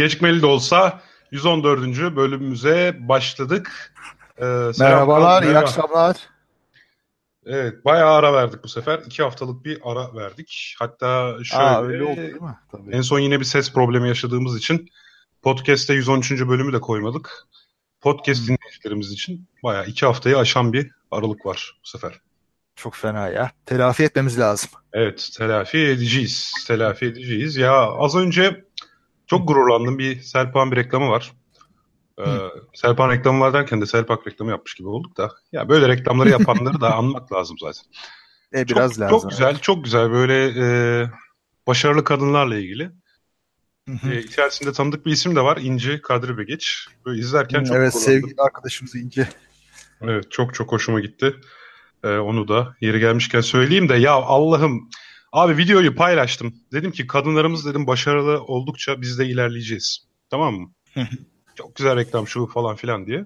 Gecikmeli de olsa 114. bölümümüze başladık. Ee, Merhabalar, iyi akşamlar. Evet, bayağı ara verdik bu sefer. İki haftalık bir ara verdik. Hatta şöyle... Aa, öyle oldu değil mi? Tabii. En son yine bir ses problemi yaşadığımız için podcast'te 113. bölümü de koymadık. Podcast hmm. dinleyicilerimiz için bayağı iki haftayı aşan bir aralık var bu sefer. Çok fena ya. Telafi etmemiz lazım. Evet, telafi edeceğiz. Telafi edeceğiz. Ya az önce çok gururlandım. Bir Serpan bir reklamı var. Ee, Serpan reklamı var derken de Serpak reklamı yapmış gibi olduk da. Ya böyle reklamları yapanları da anmak lazım zaten. E, biraz çok, lazım. Çok güzel, çok güzel böyle e, başarılı kadınlarla ilgili. E, içerisinde tanıdık bir isim de var. İnci Kadri Begeç. Böyle izlerken çok Evet, sevgili arkadaşımız İnci. Evet, çok çok hoşuma gitti. Ee, onu da yeri gelmişken söyleyeyim de ya Allah'ım Abi videoyu paylaştım. Dedim ki kadınlarımız dedim başarılı oldukça biz de ilerleyeceğiz. Tamam mı? Çok güzel reklam şu falan filan diye.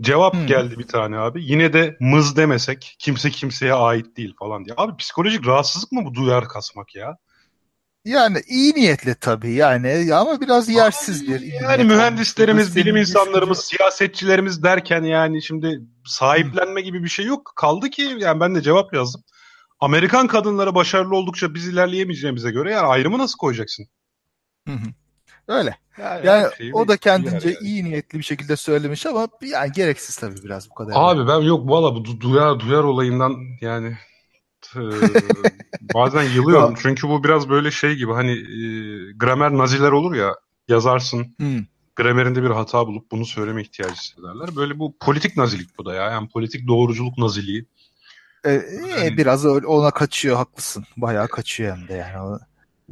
Cevap hmm. geldi bir tane abi. Yine de mız demesek kimse kimseye ait değil falan diye. Abi psikolojik rahatsızlık mı bu duyar kasmak ya? Yani iyi niyetli tabii yani ama biraz yersiz bir. Yani mühendislerimiz, bilim insanlarımız, siyasetçilerimiz derken yani şimdi sahiplenme gibi bir şey yok. Kaldı ki yani ben de cevap yazdım. Amerikan kadınları başarılı oldukça biz ilerleyemeyeceğimize göre yani ayrımı nasıl koyacaksın? Hı hı. Öyle. Yani, yani o da kendince yani. iyi niyetli bir şekilde söylemiş ama yani gereksiz tabii biraz bu kadar. Abi ben yok valla bu duyar duyar olayından yani bazen yılıyorum. Çünkü bu biraz böyle şey gibi hani e, gramer naziler olur ya yazarsın. Hmm. Gramerinde bir hata bulup bunu söyleme ihtiyacı hissederler. Böyle bu politik nazilik bu da ya. Yani politik doğruculuk naziliği. Ee, yani, biraz öyle ona kaçıyor haklısın. Bayağı kaçıyor hem de yani. O,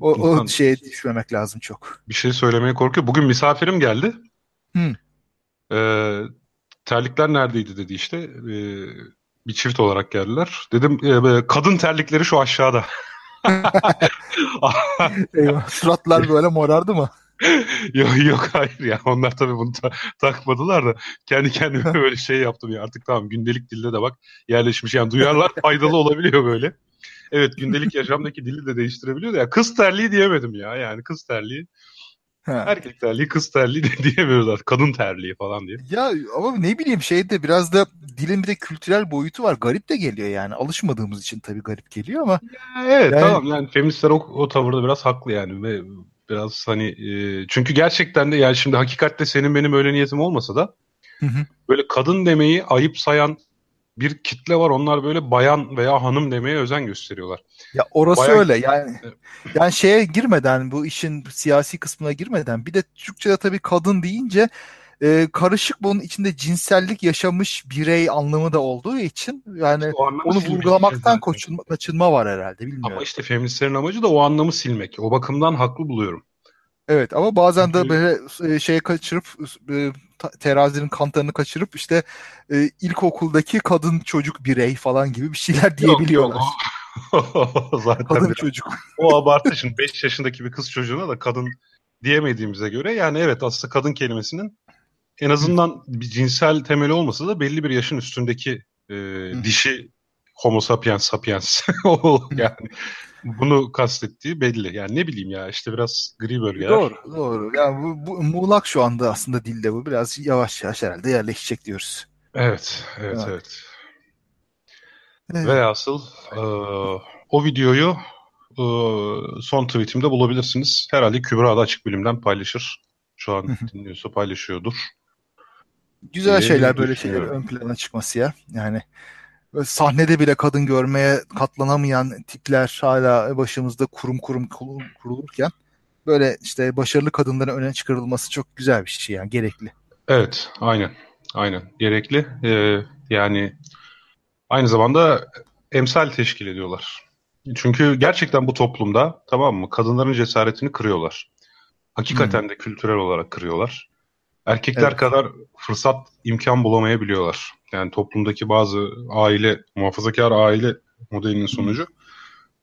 o, o şeye düşmemek lazım çok. Bir şey söylemeye korkuyor. Bugün misafirim geldi. Hmm. Ee, terlikler neredeydi dedi işte. Ee, bir çift olarak geldiler. Dedim e, kadın terlikleri şu aşağıda. Eyvah, suratlar böyle morardı mı? yok yok hayır ya onlar tabii bunu ta- takmadılar da kendi kendime böyle şey yaptım ya artık tamam gündelik dilde de bak yerleşmiş yani duyarlar faydalı olabiliyor böyle. Evet gündelik yaşamdaki dili de değiştirebiliyor da ya kız terliği diyemedim ya yani kız terliği. Erkek terliği, kız terliği de diyemiyorlar. Kadın terliği falan diye. Ya ama ne bileyim şeyde biraz da dilin bir de kültürel boyutu var. Garip de geliyor yani. Alışmadığımız için tabii garip geliyor ama. Ya evet yani... tamam yani feministler o, o tavırda biraz haklı yani. Ve Biraz hani e, çünkü gerçekten de yani şimdi hakikatte senin benim öyle niyetim olmasa da hı hı. böyle kadın demeyi ayıp sayan bir kitle var. Onlar böyle bayan veya hanım demeye özen gösteriyorlar. Ya orası bayan... öyle. Yani yani şeye girmeden bu işin siyasi kısmına girmeden bir de Türkçe'de tabii kadın deyince e, karışık bunun içinde cinsellik yaşamış birey anlamı da olduğu için yani işte onu vurgulamaktan kaçınma, kaçınma var herhalde bilmiyorum. Ama işte feministlerin amacı da o anlamı silmek. O bakımdan haklı buluyorum. Evet ama bazen de böyle e, şeye kaçırıp e, terazinin kantarını kaçırıp işte e, ilkokuldaki kadın çocuk birey falan gibi bir şeyler diyebiliyorlar. Yok, yok. Zaten kadın biraz. çocuk. O abartı şimdi 5 yaşındaki bir kız çocuğuna da kadın diyemediğimize göre yani evet aslında kadın kelimesinin en azından bir cinsel temeli olmasa da belli bir yaşın üstündeki e, dişi homo sapiens sapiens yani bunu kastettiği belli. Yani ne bileyim ya işte biraz gri bölgeler. Doğru doğru. Yani bu, bu muğlak şu anda aslında dilde bu. Biraz yavaş yavaş herhalde yerleşecek diyoruz. Evet evet evet. evet. evet. Velhasıl e, o videoyu e, son tweetimde bulabilirsiniz. Herhalde Kübra da açık bilimden paylaşır. Şu an dinliyorsa paylaşıyordur. Güzel şeyler böyle şeyler ön plana çıkması ya. Yani sahnede bile kadın görmeye katlanamayan tipler hala başımızda kurum kurum kurulurken böyle işte başarılı kadınların öne çıkarılması çok güzel bir şey yani gerekli. Evet aynen aynen gerekli ee, yani aynı zamanda emsal teşkil ediyorlar. Çünkü gerçekten bu toplumda tamam mı kadınların cesaretini kırıyorlar. Hakikaten hmm. de kültürel olarak kırıyorlar. Erkekler evet. kadar fırsat, imkan bulamayabiliyorlar. Yani toplumdaki bazı aile, muhafazakar aile modelinin sonucu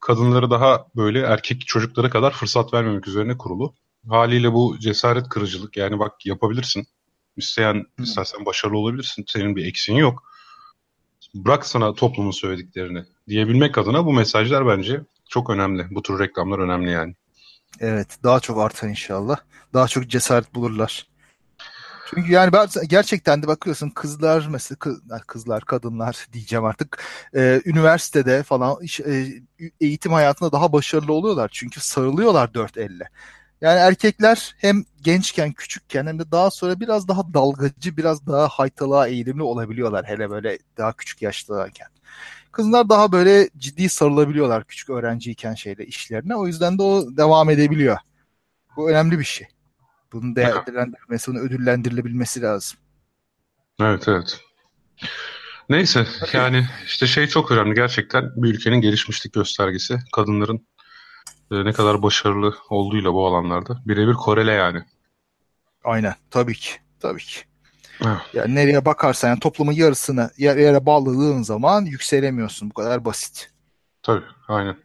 kadınları daha böyle erkek çocuklara kadar fırsat vermemek üzerine kurulu. Haliyle bu cesaret kırıcılık yani bak yapabilirsin. İsteyen, istersen başarılı olabilirsin. Senin bir eksiğin yok. Bırak sana toplumun söylediklerini diyebilmek adına bu mesajlar bence çok önemli. Bu tür reklamlar önemli yani. Evet daha çok artar inşallah. Daha çok cesaret bulurlar. Çünkü yani ben gerçekten de bakıyorsun kızlar mesela kızlar kadınlar diyeceğim artık e, üniversitede falan e, eğitim hayatında daha başarılı oluyorlar. Çünkü sarılıyorlar dört elle. Yani erkekler hem gençken küçükken hem de daha sonra biraz daha dalgacı biraz daha haytalığa eğilimli olabiliyorlar hele böyle daha küçük yaştayken. Kızlar daha böyle ciddi sarılabiliyorlar küçük öğrenciyken şeyle işlerine. O yüzden de o devam edebiliyor. Bu önemli bir şey. Bunun değerlendirilmesi, bunun ödüllendirilebilmesi lazım. Evet, evet. Neyse yani işte şey çok önemli gerçekten bir ülkenin gelişmişlik göstergesi. Kadınların e, ne kadar başarılı olduğuyla bu alanlarda birebir korele yani. Aynen tabii ki tabii ki. Evet. Yani nereye bakarsan yani toplumun yarısını yer, yere bağladığın zaman yükselemiyorsun. Bu kadar basit. Tabii aynen.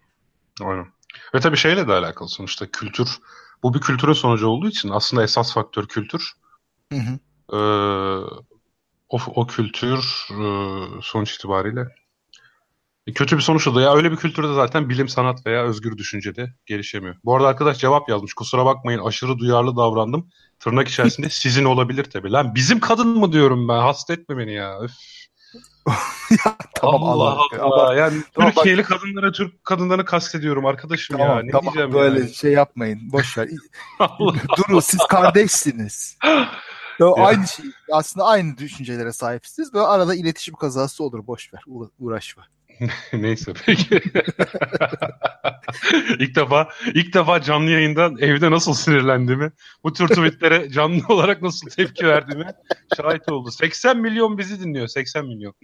Aynen. Ve tabii şeyle de alakalı sonuçta kültür bu bir kültürün sonucu olduğu için aslında esas faktör kültür. Hı hı. Ee, o, o kültür e, sonuç itibariyle kötü bir sonuç da ya öyle bir kültürde zaten bilim, sanat veya özgür düşünce de gelişemiyor. Bu arada arkadaş cevap yazmış. Kusura bakmayın aşırı duyarlı davrandım. Tırnak içerisinde sizin olabilir tabii. Lan bizim kadın mı diyorum ben? Hasta etme beni ya. Öf. ya, tamam Allah Allah. Allah. Yani tamam, Türkiye'li bak. kadınlara Türk kadınlarını kastediyorum arkadaşım tamam, ya. Ne tamam, diyeceğim böyle yani? şey yapmayın. Boş ver. Durun siz kardeşsiniz. aynı şey. Aslında aynı düşüncelere sahipsiniz. Böyle arada iletişim kazası olur. Boş ver. Uğraşma. Neyse peki. İlk defa ilk defa canlı yayında evde nasıl sinirlendiğimi, bu tür tweetlere canlı olarak nasıl tepki verdiğimi şahit oldu. 80 milyon bizi dinliyor. 80 milyon.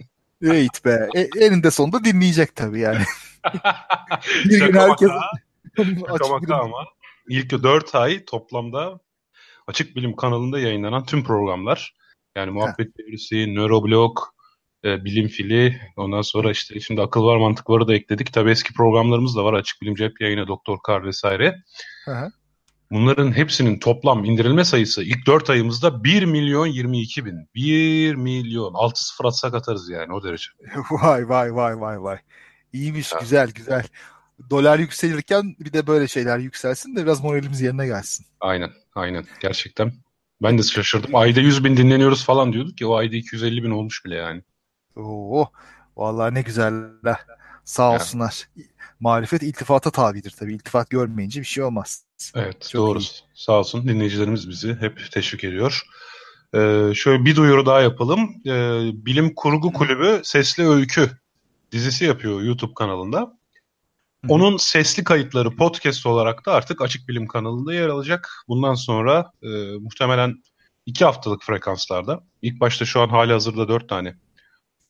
Evet be. E, eninde sonunda dinleyecek tabii yani. bir gün herkes ama ilk 4 ay toplamda Açık Bilim kanalında yayınlanan tüm programlar yani Muhabbet Devrisi, Nöroblog, e, bilim fili. Ondan sonra işte şimdi akıl var mantık varı da ekledik. Tabii eski programlarımız da var. Açık Bilim Cep Yayını, Doktor Kar vesaire. Hı hı. Bunların hepsinin toplam indirilme sayısı ilk 4 ayımızda 1 milyon 22 bin. 1 milyon. 6 sıfır atsak atarız yani o derece. vay vay vay vay vay. İyiymiş ha. güzel güzel. Dolar yükselirken bir de böyle şeyler yükselsin de biraz moralimiz yerine gelsin. Aynen aynen gerçekten. Ben de şaşırdım. Ayda 100 bin dinleniyoruz falan diyorduk ya o ayda 250 bin olmuş bile yani. Oo, vallahi ne güzeller. Sağ olsunlar. Marifet iltifata tabidir tabii. İltifat görmeyince bir şey olmaz. Evet Çok doğru. Iyi. Sağ olsun dinleyicilerimiz bizi hep teşvik ediyor. Ee, şöyle bir duyuru daha yapalım. Ee, Bilim Kurgu Kulübü Sesli Öykü dizisi yapıyor YouTube kanalında. Onun sesli kayıtları podcast olarak da artık Açık Bilim kanalında yer alacak. Bundan sonra e, muhtemelen iki haftalık frekanslarda. İlk başta şu an hali hazırda dört tane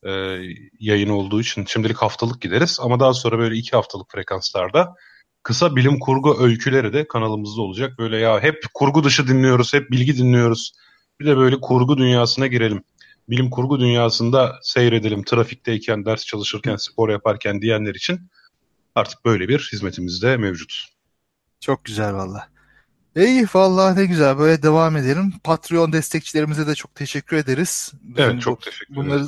e, yayın olduğu için şimdilik haftalık gideriz. Ama daha sonra böyle iki haftalık frekanslarda kısa bilim kurgu öyküleri de kanalımızda olacak. Böyle ya hep kurgu dışı dinliyoruz, hep bilgi dinliyoruz. Bir de böyle kurgu dünyasına girelim. Bilim kurgu dünyasında seyredelim. Trafikteyken, ders çalışırken, spor yaparken diyenler için artık böyle bir hizmetimiz de mevcut. Çok güzel valla. İyi valla ne güzel böyle devam edelim. Patreon destekçilerimize de çok teşekkür ederiz. Bizim evet çok bu, teşekkür ederiz. Bunları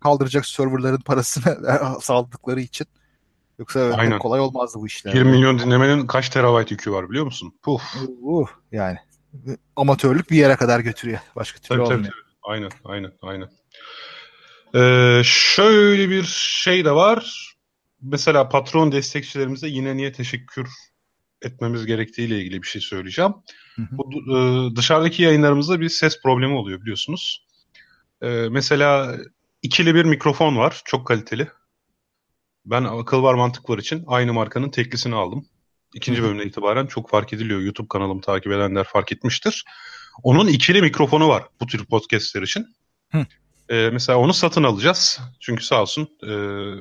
kaldıracak serverların parasını sağladıkları için. Yoksa Aynen. kolay olmazdı bu işler. 20 milyon dinlemenin kaç terabayt yükü var biliyor musun? Puf. Uh, yani amatörlük bir yere kadar götürüyor. Başka türlü tabii, olmuyor. Tabii, tabii. Aynen, aynen, aynen. Ee, şöyle bir şey de var. Mesela patron destekçilerimize yine niye teşekkür etmemiz gerektiğiyle ilgili bir şey söyleyeceğim. Hı hı. Bu e, dışarıdaki yayınlarımızda bir ses problemi oluyor biliyorsunuz. E, mesela ikili bir mikrofon var. Çok kaliteli. Ben akıl var mantık var için aynı markanın teklisini aldım. İkinci bölümden itibaren çok fark ediliyor. YouTube kanalımı takip edenler fark etmiştir. Onun ikili mikrofonu var bu tür podcastler için. Hı. Ee, mesela onu satın alacağız. Çünkü sağ olsun e,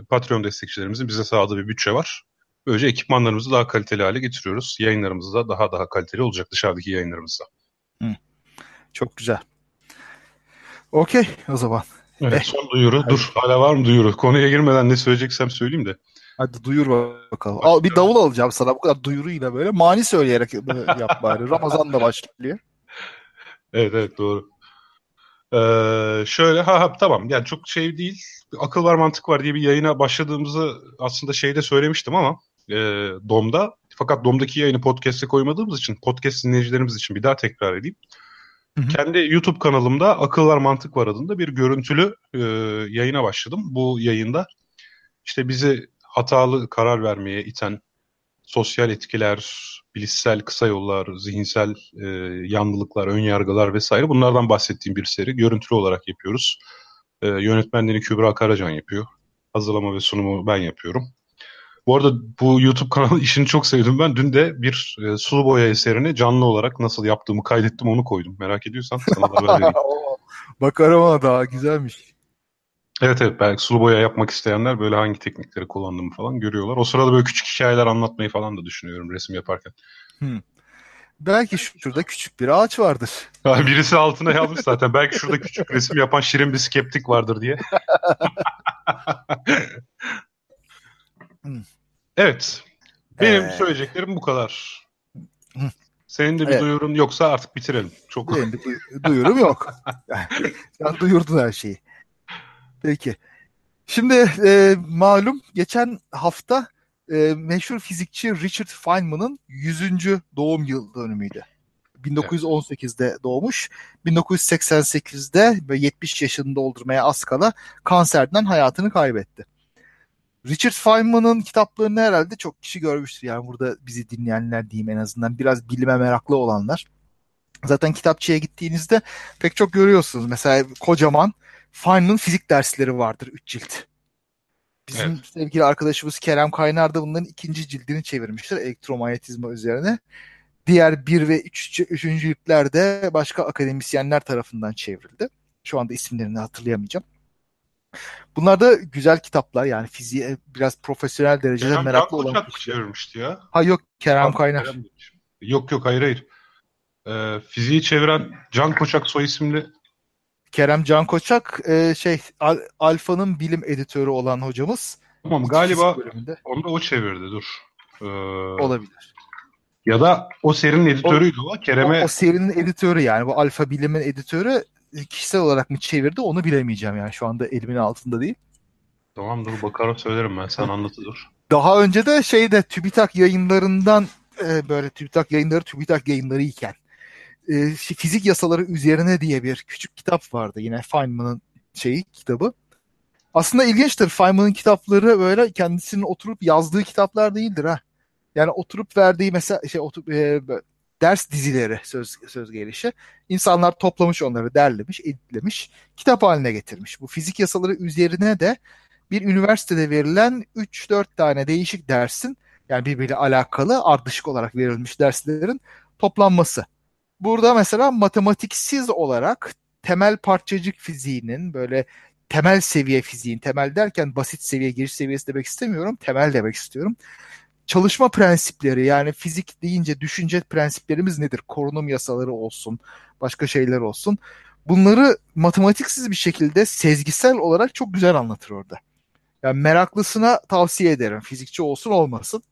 Patreon destekçilerimizin bize sağladığı bir bütçe var. Böylece ekipmanlarımızı daha kaliteli hale getiriyoruz. Yayınlarımız da daha daha kaliteli olacak dışarıdaki yayınlarımızda. Hı. Çok güzel. Okey o zaman. Evet son duyuru. Hadi. Dur hala var mı duyuru? Konuya girmeden ne söyleyeceksem söyleyeyim de. Hadi duyur bakalım. Al, bir davul alacağım sana bu kadar duyuruyla böyle. Mani söyleyerek yap bari. Ramazan da başlıyor. Evet evet doğru. Ee, şöyle ha, ha tamam yani çok şey değil. Akıl var mantık var diye bir yayına başladığımızı aslında şeyde söylemiştim ama e, DOM'da Fakat DOM'daki yayını podcast'e koymadığımız için podcast dinleyicilerimiz için bir daha tekrar edeyim. Hı hı. Kendi YouTube kanalımda Akıl Var Mantık Var adında bir görüntülü e, yayına başladım. Bu yayında işte bizi hatalı karar vermeye iten sosyal etkiler, bilişsel kısa yollar, zihinsel e, yanlılıklar, önyargılar vesaire bunlardan bahsettiğim bir seri. Görüntülü olarak yapıyoruz. E, yönetmenliğini Kübra Karacan yapıyor. Hazırlama ve sunumu ben yapıyorum. Bu arada bu YouTube kanalı işini çok sevdim ben. Dün de bir e, sulu boya eserini canlı olarak nasıl yaptığımı kaydettim onu koydum. Merak ediyorsan sana da haber vereyim. Bakarım ama daha güzelmiş. Evet evet belki sulu boya yapmak isteyenler böyle hangi teknikleri kullandığımı falan görüyorlar. O sırada böyle küçük hikayeler anlatmayı falan da düşünüyorum resim yaparken. Hmm. Belki şurada küçük bir ağaç vardır. birisi altına yazmış zaten. Belki şurada küçük resim yapan şirin bir skeptik vardır diye. Evet. Benim ee... söyleyeceklerim bu kadar. Senin de bir evet. duyurun yoksa artık bitirelim. Çok. Benim de duyurum yok. Sen duyurdun her şeyi. Peki. Şimdi e, malum geçen hafta e, meşhur fizikçi Richard Feynman'ın 100. doğum yıl dönümüydü. 1918'de evet. doğmuş. 1988'de ve 70 yaşını doldurmaya az kala kanserden hayatını kaybetti. Richard Feynman'ın kitaplarını herhalde çok kişi görmüştür. Yani burada bizi dinleyenler diyeyim en azından biraz bilime meraklı olanlar. Zaten kitapçıya gittiğinizde pek çok görüyorsunuz. Mesela kocaman Feynman fizik dersleri vardır 3 cilt. Bizim evet. sevgili arkadaşımız Kerem Kaynar da bunların ikinci cildini çevirmiştir elektromanyetizma üzerine. Diğer bir ve üç, üçüncü ciltler de başka akademisyenler tarafından çevrildi. Şu anda isimlerini hatırlayamayacağım. Bunlar da güzel kitaplar yani fiziğe biraz profesyonel derecede Kerem meraklı olan. Kerem çevirmişti ya. Ha yok Kerem Kaynar. Kerem, yok yok hayır hayır. Ee, fiziği çeviren Can Koçak soy isimli Kerem Can Koçak e, şey Al, Alfa'nın bilim editörü olan hocamız. Tamam galiba onu da o çevirdi dur. Ee, Olabilir. Ya da o serinin editörüydü o. o Kerem'e... O, o serinin editörü yani bu Alfa bilimin editörü kişisel olarak mı çevirdi onu bilemeyeceğim yani şu anda elimin altında değil. Tamam dur bakarım söylerim ben sen anlatı dur. Daha önce de şeyde TÜBİTAK yayınlarından e, böyle TÜBİTAK yayınları TÜBİTAK yayınları iken e, fizik yasaları üzerine diye bir küçük kitap vardı yine Feynman'ın şeyi kitabı. Aslında ilginçtir. Feynman'ın kitapları böyle kendisinin oturup yazdığı kitaplar değildir ha. Yani oturup verdiği mesela şey oturup, e, ders dizileri söz söz gelişi. İnsanlar toplamış onları, derlemiş, editlemiş, kitap haline getirmiş. Bu fizik yasaları üzerine de bir üniversitede verilen 3-4 tane değişik dersin yani birbiriyle alakalı ardışık olarak verilmiş derslerin toplanması. Burada mesela matematiksiz olarak temel parçacık fiziğinin böyle temel seviye fiziğin, temel derken basit seviye, giriş seviyesi demek istemiyorum, temel demek istiyorum. Çalışma prensipleri yani fizik deyince düşünce prensiplerimiz nedir? Korunum yasaları olsun, başka şeyler olsun. Bunları matematiksiz bir şekilde sezgisel olarak çok güzel anlatır orada. Yani meraklısına tavsiye ederim. Fizikçi olsun olmasın.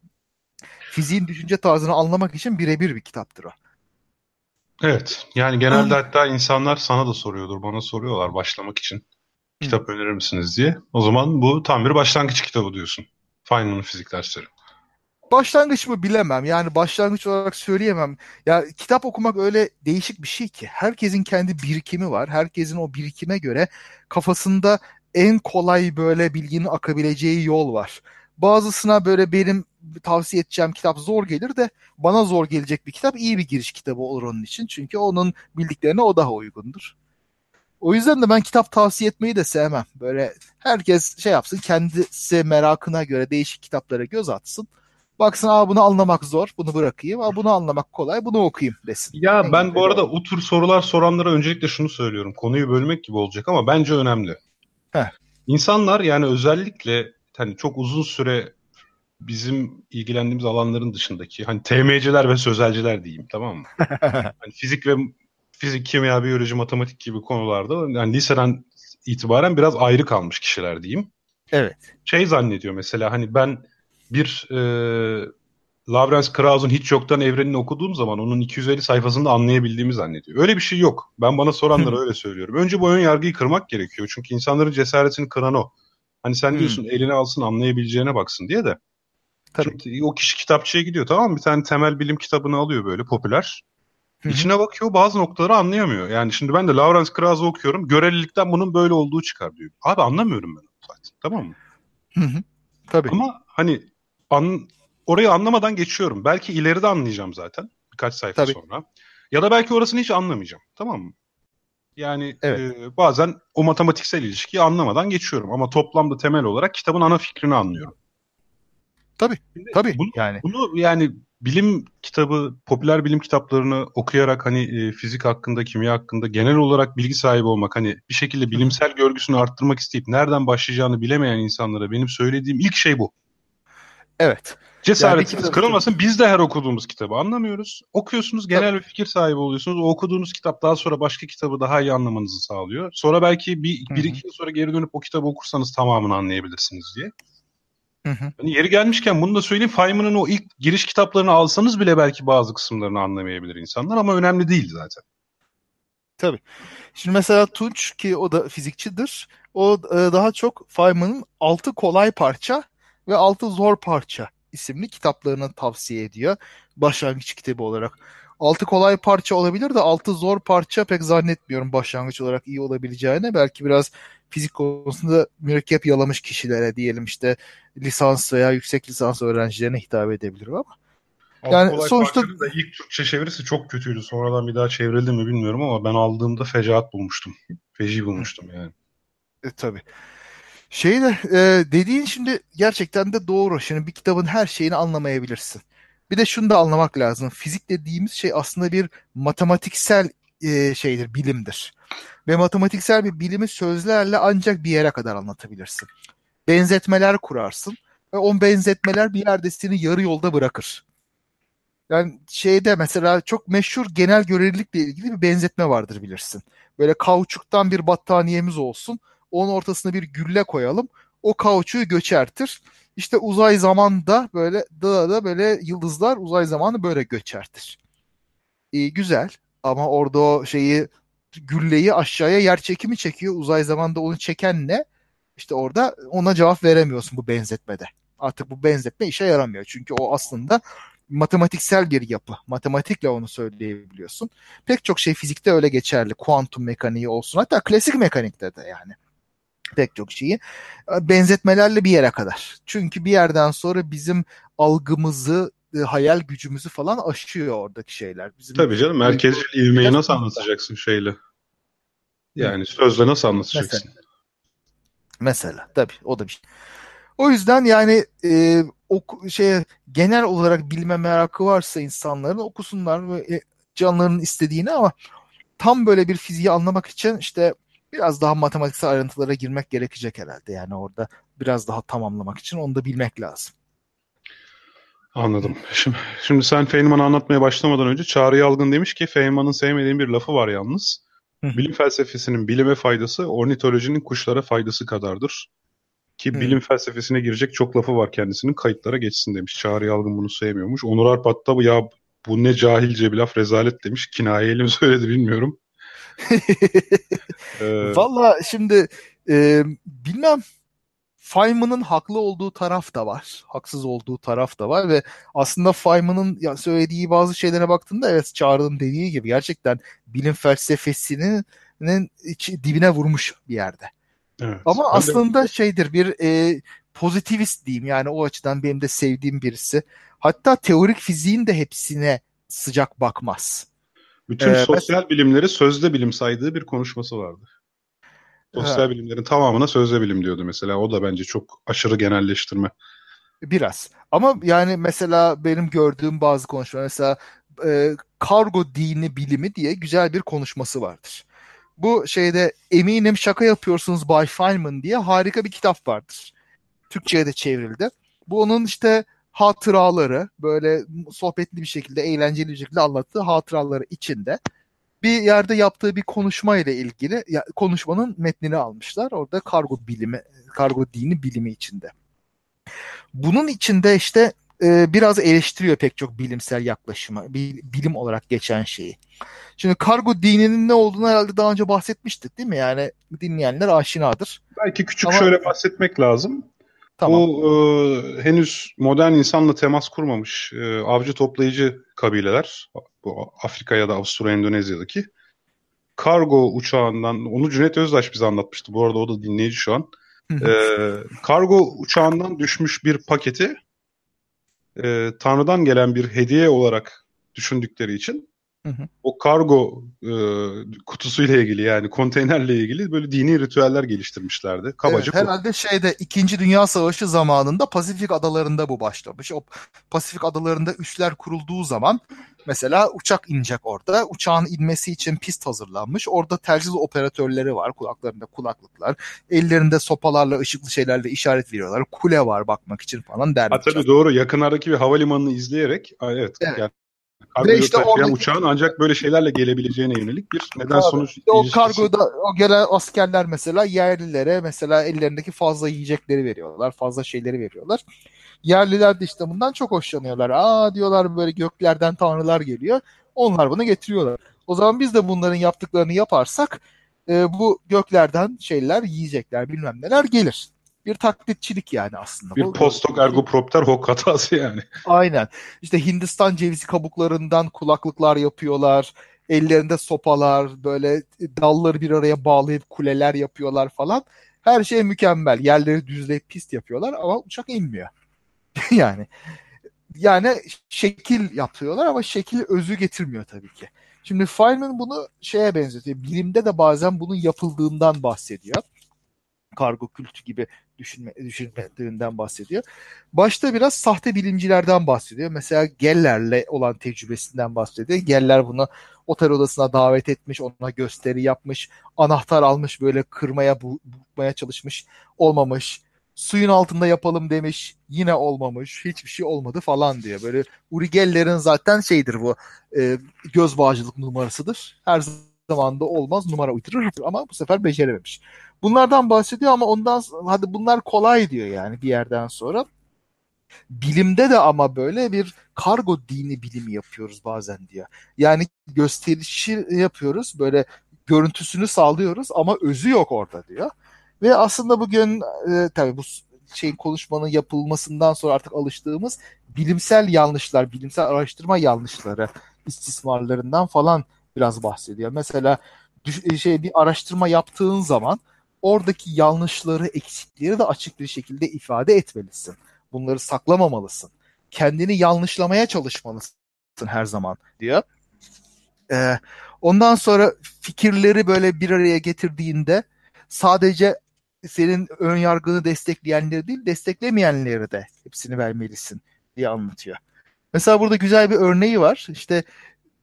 Fiziğin düşünce tarzını anlamak için birebir bir kitaptır o. Evet. Yani genelde hatta insanlar sana da soruyordur. Bana soruyorlar başlamak için. Kitap önerir misiniz diye. O zaman bu tam bir başlangıç kitabı diyorsun. Feynman'ın fizik dersleri. Başlangıç mı bilemem. Yani başlangıç olarak söyleyemem. Ya kitap okumak öyle değişik bir şey ki. Herkesin kendi birikimi var. Herkesin o birikime göre kafasında en kolay böyle bilginin akabileceği yol var. Bazısına böyle benim tavsiye edeceğim kitap zor gelir de bana zor gelecek bir kitap iyi bir giriş kitabı olur onun için. Çünkü onun bildiklerine o daha uygundur. O yüzden de ben kitap tavsiye etmeyi de sevmem. Böyle herkes şey yapsın kendisi merakına göre değişik kitaplara göz atsın. Baksın aa bunu anlamak zor bunu bırakayım. Aa bunu anlamak kolay bunu okuyayım desin. Ya en ben bu arada o tür sorular soranlara öncelikle şunu söylüyorum. Konuyu bölmek gibi olacak ama bence önemli. Heh. İnsanlar yani özellikle hani çok uzun süre bizim ilgilendiğimiz alanların dışındaki hani TMC'ler ve sözelciler diyeyim tamam mı? hani fizik ve fizik, kimya, biyoloji, matematik gibi konularda yani liseden itibaren biraz ayrı kalmış kişiler diyeyim. Evet. Şey zannediyor mesela hani ben bir e, Lawrence Krauss'un hiç yoktan evrenini okuduğum zaman onun 250 sayfasında anlayabildiğimi zannediyor. Öyle bir şey yok. Ben bana soranlara öyle söylüyorum. Önce bu ön yargıyı kırmak gerekiyor. Çünkü insanların cesaretini kıran o. Hani sen diyorsun hmm. eline alsın anlayabileceğine baksın diye de. Tabii. Şimdi o kişi kitapçıya gidiyor tamam mı? Bir tane temel bilim kitabını alıyor böyle popüler. Hı-hı. İçine bakıyor bazı noktaları anlayamıyor. Yani şimdi ben de Lawrence Krauss'u okuyorum. Görelilikten bunun böyle olduğu çıkar diyor. Abi anlamıyorum ben zaten. Tamam mı? Hı-hı. Tabii. Ama hani an, orayı anlamadan geçiyorum. Belki ileride anlayacağım zaten. Birkaç sayfa Tabii. sonra. Ya da belki orasını hiç anlamayacağım. Tamam mı? Yani evet. e, bazen o matematiksel ilişkiyi anlamadan geçiyorum. Ama toplamda temel olarak kitabın ana fikrini anlıyorum. Tabii. Şimdi tabii. Bunu, yani. bunu yani bilim kitabı, popüler bilim kitaplarını okuyarak hani e, fizik hakkında, kimya hakkında genel olarak bilgi sahibi olmak, hani bir şekilde bilimsel görgüsünü arttırmak isteyip nereden başlayacağını bilemeyen insanlara benim söylediğim ilk şey bu. Evet. Cesaretiniz yani kırılmasın. Biz de her okuduğumuz kitabı anlamıyoruz. Okuyorsunuz, genel bir fikir sahibi oluyorsunuz. O okuduğunuz kitap daha sonra başka kitabı daha iyi anlamanızı sağlıyor. Sonra belki bir, bir iki yıl sonra geri dönüp o kitabı okursanız tamamını anlayabilirsiniz diye. Hı hı. Hani yeri gelmişken bunu da söyleyeyim. Feynman'ın o ilk giriş kitaplarını alsanız bile belki bazı kısımlarını anlamayabilir insanlar ama önemli değil zaten. Tabii. Şimdi mesela Tunç ki o da fizikçidir. O e, daha çok Feynman'ın altı kolay parça ve altı zor parça isimli kitaplarını tavsiye ediyor. Başlangıç kitabı olarak. Altı kolay parça olabilir de altı zor parça pek zannetmiyorum başlangıç olarak iyi olabileceğine. Belki biraz fizik konusunda mürekkep yalamış kişilere diyelim işte lisans veya yüksek lisans öğrencilerine hitap edebilir ama. Yani Kolay sonuçta da ilk Türkçe çevirisi çok kötüydü. Sonradan bir daha çevrildi mi bilmiyorum ama ben aldığımda fecaat bulmuştum. Feci bulmuştum yani. E, tabii. Şey de e, dediğin şimdi gerçekten de doğru. Şimdi bir kitabın her şeyini anlamayabilirsin. Bir de şunu da anlamak lazım. Fizik dediğimiz şey aslında bir matematiksel e, şeydir, bilimdir. Ve matematiksel bir bilimi sözlerle ancak bir yere kadar anlatabilirsin. Benzetmeler kurarsın ve o benzetmeler bir yerde seni yarı yolda bırakır. Yani şeyde mesela çok meşhur genel görelilikle ilgili bir benzetme vardır bilirsin. Böyle kauçuktan bir battaniyemiz olsun. Onun ortasına bir gülle koyalım. O kauçuğu göçertir. İşte uzay zamanda böyle da da böyle yıldızlar uzay zamanı böyle göçertir. İyi güzel ama orada o şeyi gülleyi aşağıya yer çekimi çekiyor. Uzay zamanda onu çeken ne? İşte orada ona cevap veremiyorsun bu benzetmede. Artık bu benzetme işe yaramıyor. Çünkü o aslında matematiksel bir yapı. Matematikle onu söyleyebiliyorsun. Pek çok şey fizikte öyle geçerli. Kuantum mekaniği olsun. Hatta klasik mekanikte de yani. Pek çok şeyi. Benzetmelerle bir yere kadar. Çünkü bir yerden sonra bizim algımızı, e, hayal gücümüzü falan aşıyor oradaki şeyler. Bizim Tabii canım merkezcil ivmeyi nasıl anlatacaksın şeyle? Yani sözle nasıl anlatacaksın? Mesela, mesela tabii o da bir şey. O yüzden yani e, oku, şey genel olarak bilme merakı varsa insanların okusunlar ve e, canlarının istediğini ama tam böyle bir fiziği anlamak için işte biraz daha matematiksel ayrıntılara girmek gerekecek herhalde. Yani orada biraz daha tamamlamak için onu da bilmek lazım. Anladım. Şimdi, şimdi sen Feynman'ı anlatmaya başlamadan önce Çağrı Yalgın demiş ki Feynman'ın sevmediğim bir lafı var yalnız. Bilim felsefesinin bilime faydası ornitolojinin kuşlara faydası kadardır. Ki hmm. bilim felsefesine girecek çok lafı var kendisinin. Kayıtlara geçsin demiş. Çağrı Yalgın bunu sevmiyormuş. Onur Arpat da ya bu ne cahilce bir laf rezalet demiş. Kinayeli mi söyledi bilmiyorum. ee... Valla şimdi e, bilmem Feynman'ın haklı olduğu taraf da var. Haksız olduğu taraf da var ve aslında Feynman'ın söylediği bazı şeylere baktığında evet Çağrı'nın dediği gibi gerçekten bilim felsefesinin içi, dibine vurmuş bir yerde. Evet. Ama ben aslında de... şeydir bir e, pozitivist diyeyim yani o açıdan benim de sevdiğim birisi. Hatta teorik fiziğin de hepsine sıcak bakmaz. Bütün ee, sosyal mesela... bilimleri sözde bilim saydığı bir konuşması vardı. Sosyal ha. bilimlerin tamamına sözde bilim diyordu mesela. O da bence çok aşırı genelleştirme. Biraz. Ama yani mesela benim gördüğüm bazı konuşmalar mesela e, kargo dini bilimi diye güzel bir konuşması vardır. Bu şeyde eminim şaka yapıyorsunuz Bay Feynman diye harika bir kitap vardır. Türkçe'ye de çevrildi. Bu onun işte hatıraları böyle sohbetli bir şekilde eğlenceli bir şekilde anlattığı hatıraları içinde bir yerde yaptığı bir konuşma ile ilgili ya, konuşmanın metnini almışlar. Orada kargo bilimi, kargo dini bilimi içinde. Bunun içinde işte e, biraz eleştiriyor pek çok bilimsel yaklaşımı, bilim olarak geçen şeyi. Şimdi kargo dininin ne olduğunu herhalde daha önce bahsetmiştik değil mi? Yani dinleyenler aşinadır. Belki küçük Ama... şöyle bahsetmek lazım. Tamam. Bu e, henüz modern insanla temas kurmamış e, avcı toplayıcı kabileler, bu Afrika ya da Avusturya, Endonezya'daki kargo uçağından, onu Cüneyt Özdaş bize anlatmıştı. Bu arada o da dinleyici şu an. e, kargo uçağından düşmüş bir paketi e, Tanrı'dan gelen bir hediye olarak düşündükleri için Hı hı. O kargo e, kutusuyla ilgili yani konteynerle ilgili böyle dini ritüeller geliştirmişlerdi. Kabaca evet, herhalde şeyde 2. Dünya Savaşı zamanında Pasifik adalarında bu başlamış. O Pasifik adalarında üsler kurulduğu zaman mesela uçak inecek orada. Uçağın inmesi için pist hazırlanmış. Orada telsiz operatörleri var. Kulaklarında kulaklıklar. Ellerinde sopalarla ışıklı şeylerle işaret veriyorlar. Kule var bakmak için falan derler. Ha, tabii doğru. Yakınlardaki bir havalimanını izleyerek evet, evet. Yani Kargoyu Ve işte oradaki... uçağın ancak böyle şeylerle gelebileceğine yönelik bir neden sonuç işte O kargoda o gelen askerler mesela yerlilere mesela ellerindeki fazla yiyecekleri veriyorlar. Fazla şeyleri veriyorlar. Yerliler de işte bundan çok hoşlanıyorlar. Aa diyorlar böyle göklerden tanrılar geliyor. Onlar bunu getiriyorlar. O zaman biz de bunların yaptıklarını yaparsak e, bu göklerden şeyler yiyecekler bilmem neler gelir bir taklitçilik yani aslında. Bir postok ergopropter hok hatası yani. Aynen. İşte Hindistan cevizi kabuklarından kulaklıklar yapıyorlar. Ellerinde sopalar, böyle dalları bir araya bağlayıp kuleler yapıyorlar falan. Her şey mükemmel. Yerleri düzleyip pist yapıyorlar ama uçak inmiyor. yani yani şekil yapıyorlar ama şekil özü getirmiyor tabii ki. Şimdi Feynman bunu şeye benzetiyor. Bilimde de bazen bunun yapıldığından bahsediyor kargo kültü gibi düşünme, düşünmediğinden bahsediyor. Başta biraz sahte bilimcilerden bahsediyor. Mesela Geller'le olan tecrübesinden bahsediyor. Geller bunu otel odasına davet etmiş, ona gösteri yapmış, anahtar almış böyle kırmaya, bulmaya çalışmış, olmamış. Suyun altında yapalım demiş, yine olmamış, hiçbir şey olmadı falan diyor. Böyle Uri Geller'in zaten şeydir bu, e, göz bağcılık numarasıdır. Her zaman da olmaz, numara uydurur ama bu sefer becerememiş. Bunlardan bahsediyor ama ondan hadi bunlar kolay diyor yani bir yerden sonra. Bilimde de ama böyle bir kargo dini bilimi yapıyoruz bazen diyor. Yani gösterişi yapıyoruz böyle görüntüsünü sağlıyoruz ama özü yok orada diyor. Ve aslında bugün e, tabii bu şeyin konuşmanın yapılmasından sonra artık alıştığımız bilimsel yanlışlar, bilimsel araştırma yanlışları istismarlarından falan biraz bahsediyor. Mesela şey bir araştırma yaptığın zaman oradaki yanlışları, eksikleri de açık bir şekilde ifade etmelisin. Bunları saklamamalısın. Kendini yanlışlamaya çalışmalısın her zaman diyor. Ee, ondan sonra fikirleri böyle bir araya getirdiğinde sadece senin ön yargını destekleyenleri değil, desteklemeyenleri de hepsini vermelisin diye anlatıyor. Mesela burada güzel bir örneği var. İşte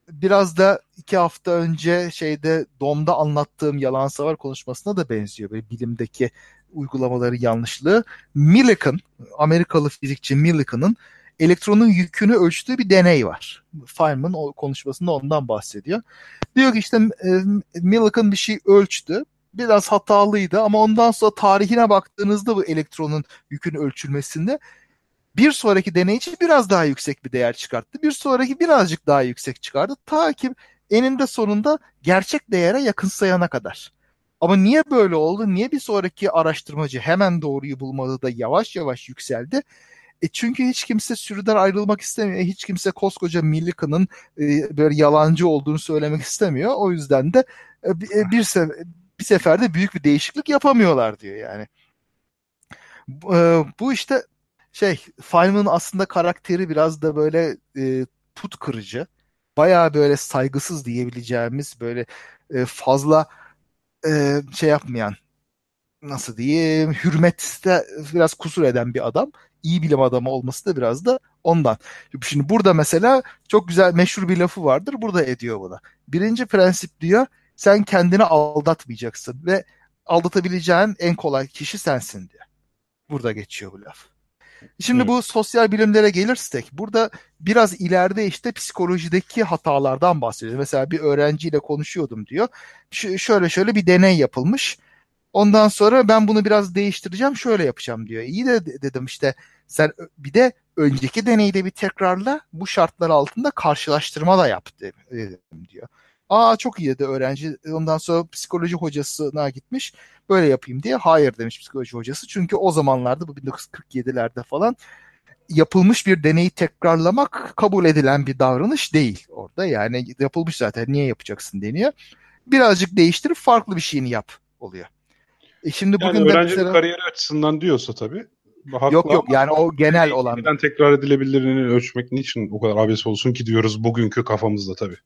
biraz da iki hafta önce şeyde DOM'da anlattığım yalan savar konuşmasına da benziyor. Böyle bilimdeki uygulamaları yanlışlığı. Millikan, Amerikalı fizikçi Millikan'ın elektronun yükünü ölçtüğü bir deney var. Feynman o konuşmasında ondan bahsediyor. Diyor ki işte e, Millikan bir şey ölçtü. Biraz hatalıydı ama ondan sonra tarihine baktığınızda bu elektronun yükün ölçülmesinde bir sonraki deney için biraz daha yüksek bir değer çıkarttı. Bir sonraki birazcık daha yüksek çıkardı. Ta ki eninde sonunda gerçek değere yakınsayana kadar. Ama niye böyle oldu? Niye bir sonraki araştırmacı hemen doğruyu bulmadı da yavaş yavaş yükseldi? E çünkü hiç kimse sürüden ayrılmak istemiyor. Hiç kimse koskoca Millikan'ın e, böyle yalancı olduğunu söylemek istemiyor. O yüzden de e, bir, e, bir, sef- bir seferde büyük bir değişiklik yapamıyorlar diyor yani. E, bu işte şey Feynman'ın aslında karakteri biraz da böyle e, put kırıcı. Bayağı böyle saygısız diyebileceğimiz böyle e, fazla e, şey yapmayan nasıl diyeyim hürmette biraz kusur eden bir adam. İyi bilim adamı olması da biraz da ondan. Şimdi burada mesela çok güzel meşhur bir lafı vardır. Burada ediyor bunu. Birinci prensip diyor sen kendini aldatmayacaksın ve aldatabileceğin en kolay kişi sensin diyor. Burada geçiyor bu laf. Şimdi bu sosyal bilimlere gelirsek burada biraz ileride işte psikolojideki hatalardan bahsediyoruz. Mesela bir öğrenciyle konuşuyordum diyor. Ş- şöyle şöyle bir deney yapılmış. Ondan sonra ben bunu biraz değiştireceğim şöyle yapacağım diyor. İyi de dedim işte sen bir de önceki deneyde bir tekrarla bu şartlar altında karşılaştırma da yap dedim diyor. Aa çok iyi dedi öğrenci. Ondan sonra psikoloji hocasına gitmiş. Böyle yapayım diye. Hayır demiş psikoloji hocası. Çünkü o zamanlarda bu 1947'lerde falan yapılmış bir deneyi tekrarlamak kabul edilen bir davranış değil orada. Yani yapılmış zaten niye yapacaksın deniyor. Birazcık değiştirip farklı bir şeyini yap oluyor. E şimdi yani bugün öğrencinin mesela... kariyeri açısından diyorsa tabii. Yok yok yani o genel olan. Neden tekrar edilebilirliğini ölçmek niçin o kadar abes olsun ki diyoruz bugünkü kafamızda tabii.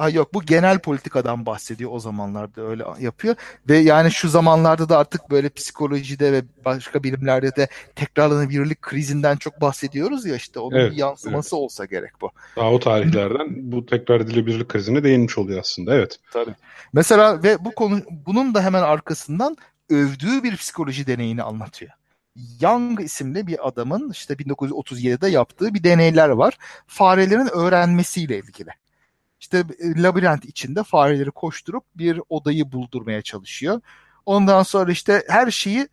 Ha yok bu genel politikadan bahsediyor o zamanlarda öyle yapıyor ve yani şu zamanlarda da artık böyle psikolojide ve başka bilimlerde de tekrarlanabilirlik krizinden çok bahsediyoruz ya işte onun evet, bir yansıması evet. olsa gerek bu. Daha o tarihlerden bu tekrar edilebilirlik krizine değinmiş oluyor aslında evet. Tabii. Mesela ve bu konu bunun da hemen arkasından övdüğü bir psikoloji deneyini anlatıyor. Young isimli bir adamın işte 1937'de yaptığı bir deneyler var. Farelerin öğrenmesiyle ilgili işte e, labirent içinde fareleri koşturup bir odayı buldurmaya çalışıyor. Ondan sonra işte her şeyi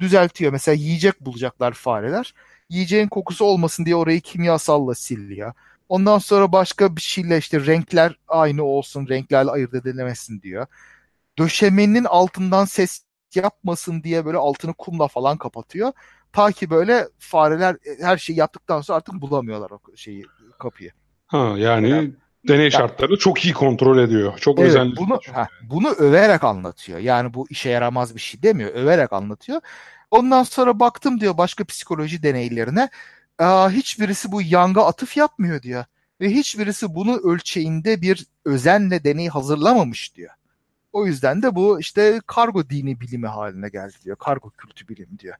düzeltiyor. Mesela yiyecek bulacaklar fareler. Yiyeceğin kokusu olmasın diye orayı kimyasalla siliyor. Ondan sonra başka bir şeyle işte renkler aynı olsun, renklerle ayırt edilemesin diyor. Döşemenin altından ses yapmasın diye böyle altını kumla falan kapatıyor. Ta ki böyle fareler e, her şeyi yaptıktan sonra artık bulamıyorlar o şeyi kapıyı. Ha yani, yani deney şartlarını çok iyi kontrol ediyor. Çok evet, özenli. Bunu, ha, bunu överek anlatıyor. Yani bu işe yaramaz bir şey demiyor. Överek anlatıyor. Ondan sonra baktım diyor başka psikoloji deneylerine. Aa, hiçbirisi bu yanga atıf yapmıyor diyor. Ve hiçbirisi bunu ölçeğinde bir özenle deney hazırlamamış diyor. O yüzden de bu işte kargo dini bilimi haline geldi diyor. Kargo kültü bilim diyor.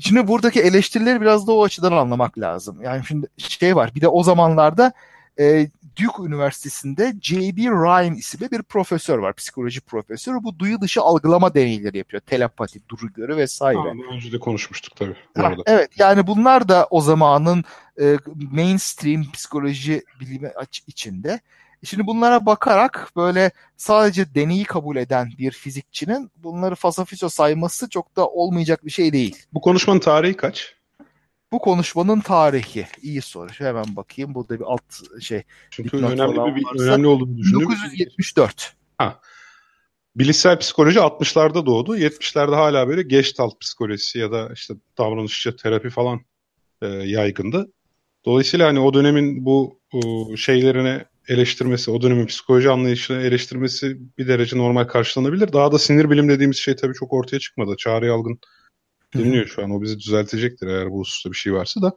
Şimdi buradaki eleştirileri biraz da o açıdan anlamak lazım. Yani şimdi şey var bir de o zamanlarda e, Duke Üniversitesi'nde J.B. Ryan isimli bir profesör var. Psikoloji profesörü. Bu duyu dışı algılama deneyleri yapıyor. Telepati, duru görü vesaire. Ha, önce de konuşmuştuk tabii. Ha, evet yani bunlar da o zamanın e, mainstream psikoloji bilimi içinde. Şimdi bunlara bakarak böyle sadece deneyi kabul eden bir fizikçinin bunları fasafiso sayması çok da olmayacak bir şey değil. Bu konuşmanın tarihi kaç? Bu konuşmanın tarihi. İyi soru. Hemen bakayım. Burada bir alt şey. Çünkü önemli bir, varsa. önemli olduğunu düşünüyorum. 1974. Ha. Bilişsel psikoloji 60'larda doğdu. 70'lerde hala böyle Gestalt psikolojisi ya da işte davranışçı terapi falan e, yaygındı. Dolayısıyla hani o dönemin bu o, şeylerine eleştirmesi, o dönemin psikoloji anlayışını eleştirmesi bir derece normal karşılanabilir. Daha da sinir bilim dediğimiz şey tabii çok ortaya çıkmadı. Çağrı Yalgın dinliyor şu an. O bizi düzeltecektir eğer bu hususta bir şey varsa da.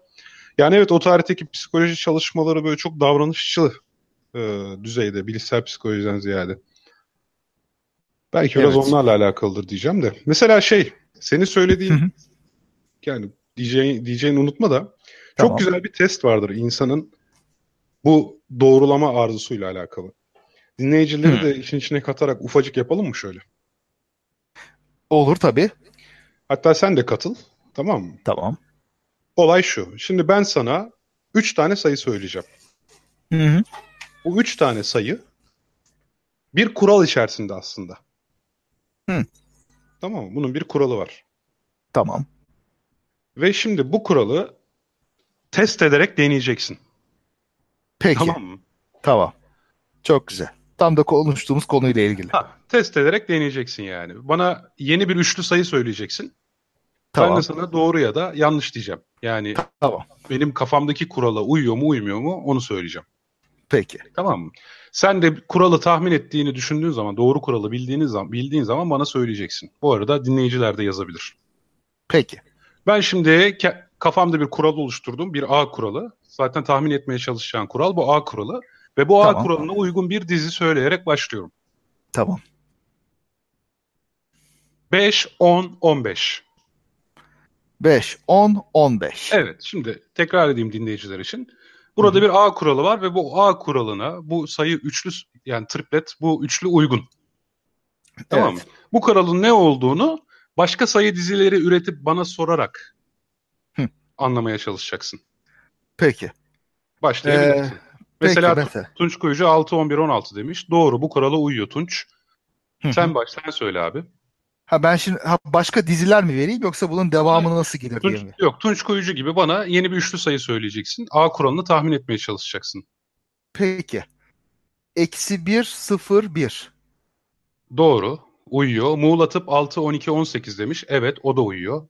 Yani evet o tarihteki psikoloji çalışmaları böyle çok davranışçı e, düzeyde, bilişsel psikolojiden ziyade. Belki biraz evet. onlarla alakalıdır diyeceğim de. Mesela şey, senin söylediğin yani DJ, DJ'ni unutma da tamam. çok güzel bir test vardır insanın bu doğrulama arzusuyla alakalı. Dinleyicileri hı. de işin içine katarak ufacık yapalım mı şöyle? Olur tabii. Hatta sen de katıl. Tamam mı? Tamam. Olay şu. Şimdi ben sana 3 tane sayı söyleyeceğim. Hı hı. Bu 3 tane sayı bir kural içerisinde aslında. Hı. Tamam mı? Bunun bir kuralı var. Tamam. Ve şimdi bu kuralı test ederek deneyeceksin. Peki. Tamam mı? Tamam. Çok güzel. Tam da konuştuğumuz konuyla ilgili. Ha, test ederek deneyeceksin yani. Bana yeni bir üçlü sayı söyleyeceksin. Tamam. Ben de sana doğru ya da yanlış diyeceğim. Yani tamam. benim kafamdaki kurala uyuyor mu uymuyor mu onu söyleyeceğim. Peki. Tamam mı? Sen de kuralı tahmin ettiğini düşündüğün zaman, doğru kuralı bildiğiniz zaman, bildiğin zaman bana söyleyeceksin. Bu arada dinleyiciler de yazabilir. Peki. Ben şimdi kafamda bir kural oluşturdum. Bir A kuralı. Zaten tahmin etmeye çalışacağın kural bu A kuralı. Ve bu tamam. A kuralına uygun bir dizi söyleyerek başlıyorum. Tamam. 5, 10, 15. 5, 10, 15. Evet şimdi tekrar edeyim dinleyiciler için. Burada Hı-hı. bir A kuralı var ve bu A kuralına bu sayı üçlü yani triplet bu üçlü uygun. Tamam evet. mı? Bu kuralın ne olduğunu başka sayı dizileri üretip bana sorarak Hı. anlamaya çalışacaksın. Peki. Başlayabilirsin. Ee, Mesela, Peki, mesela. Tunç Kuyucu 6 11 16 demiş. Doğru bu kurala uyuyor Tunç. Sen baş sen söyle abi. Ha ben şimdi ha, başka diziler mi vereyim yoksa bunun devamı nasıl gelir Tunç, diye mi? Yok Tunç Koyucu gibi bana yeni bir üçlü sayı söyleyeceksin. A kuralını tahmin etmeye çalışacaksın. Peki. eksi 1 0 1. Doğru. Uyuyor. Muğla tıp 6 12 18 demiş. Evet o da uyuyor.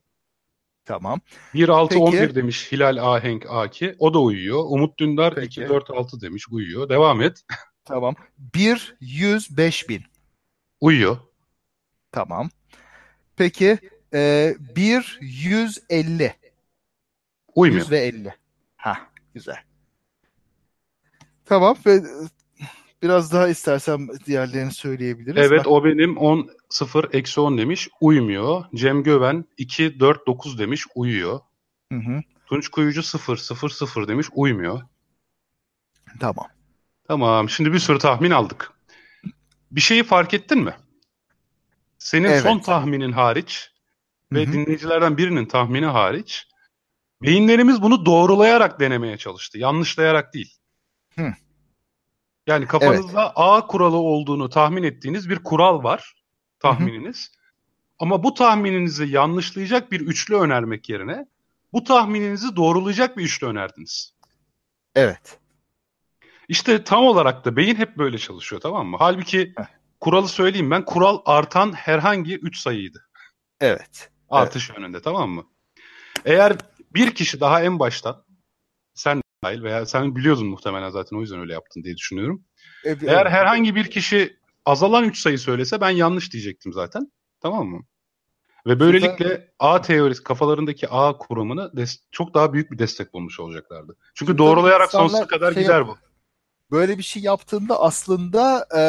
Tamam. 1 6 Peki. 11 demiş Hilal Ahenk Aki. O da uyuyor. Umut Dündar Peki. 2 4 6 demiş. Uyuyor. Devam et. Tamam. 1 100 5000. Uyuyor. Tamam. Peki e, 1 150. Uymuyor. 100 ve 50. Ha, güzel. Tamam ve biraz daha istersen diğerlerini söyleyebiliriz. Evet Bak- o benim 10 0 eksi 10 demiş. Uymuyor. Cem Göven 2 4 9 demiş. Uyuyor. Hı hı. Tunç Kuyucu 0 0 0 demiş. Uymuyor. Tamam. Tamam. Şimdi bir sürü tahmin aldık. Bir şeyi fark ettin mi? Senin Evet. son tahminin hariç ve Hı hı. dinleyicilerden birinin tahmini hariç beyinlerimiz bunu doğrulayarak denemeye çalıştı. Yanlışlayarak değil. Hı. Yani kafanızda A kuralı olduğunu tahmin ettiğiniz bir kural var. Tahmininiz. Ama bu tahmininizi yanlışlayacak bir üçlü önermek yerine bu tahmininizi doğrulayacak bir üçlü önerdiniz. Evet. İşte tam olarak da beyin hep böyle çalışıyor tamam mı? Halbuki Heh. Kuralı söyleyeyim ben. Kural artan herhangi 3 sayıydı. Evet. Artış yönünde tamam mı? Eğer bir kişi daha en baştan sen dahil veya sen biliyordun muhtemelen zaten o yüzden öyle yaptın diye düşünüyorum. E, Eğer evet. herhangi bir kişi azalan 3 sayı söylese ben yanlış diyecektim zaten. Tamam mı? Ve böylelikle A teorisi kafalarındaki A kuramını çok daha büyük bir destek bulmuş olacaklardı. Çünkü doğrulayarak sonsuza kadar şey gider bu. Böyle bir şey yaptığında aslında e,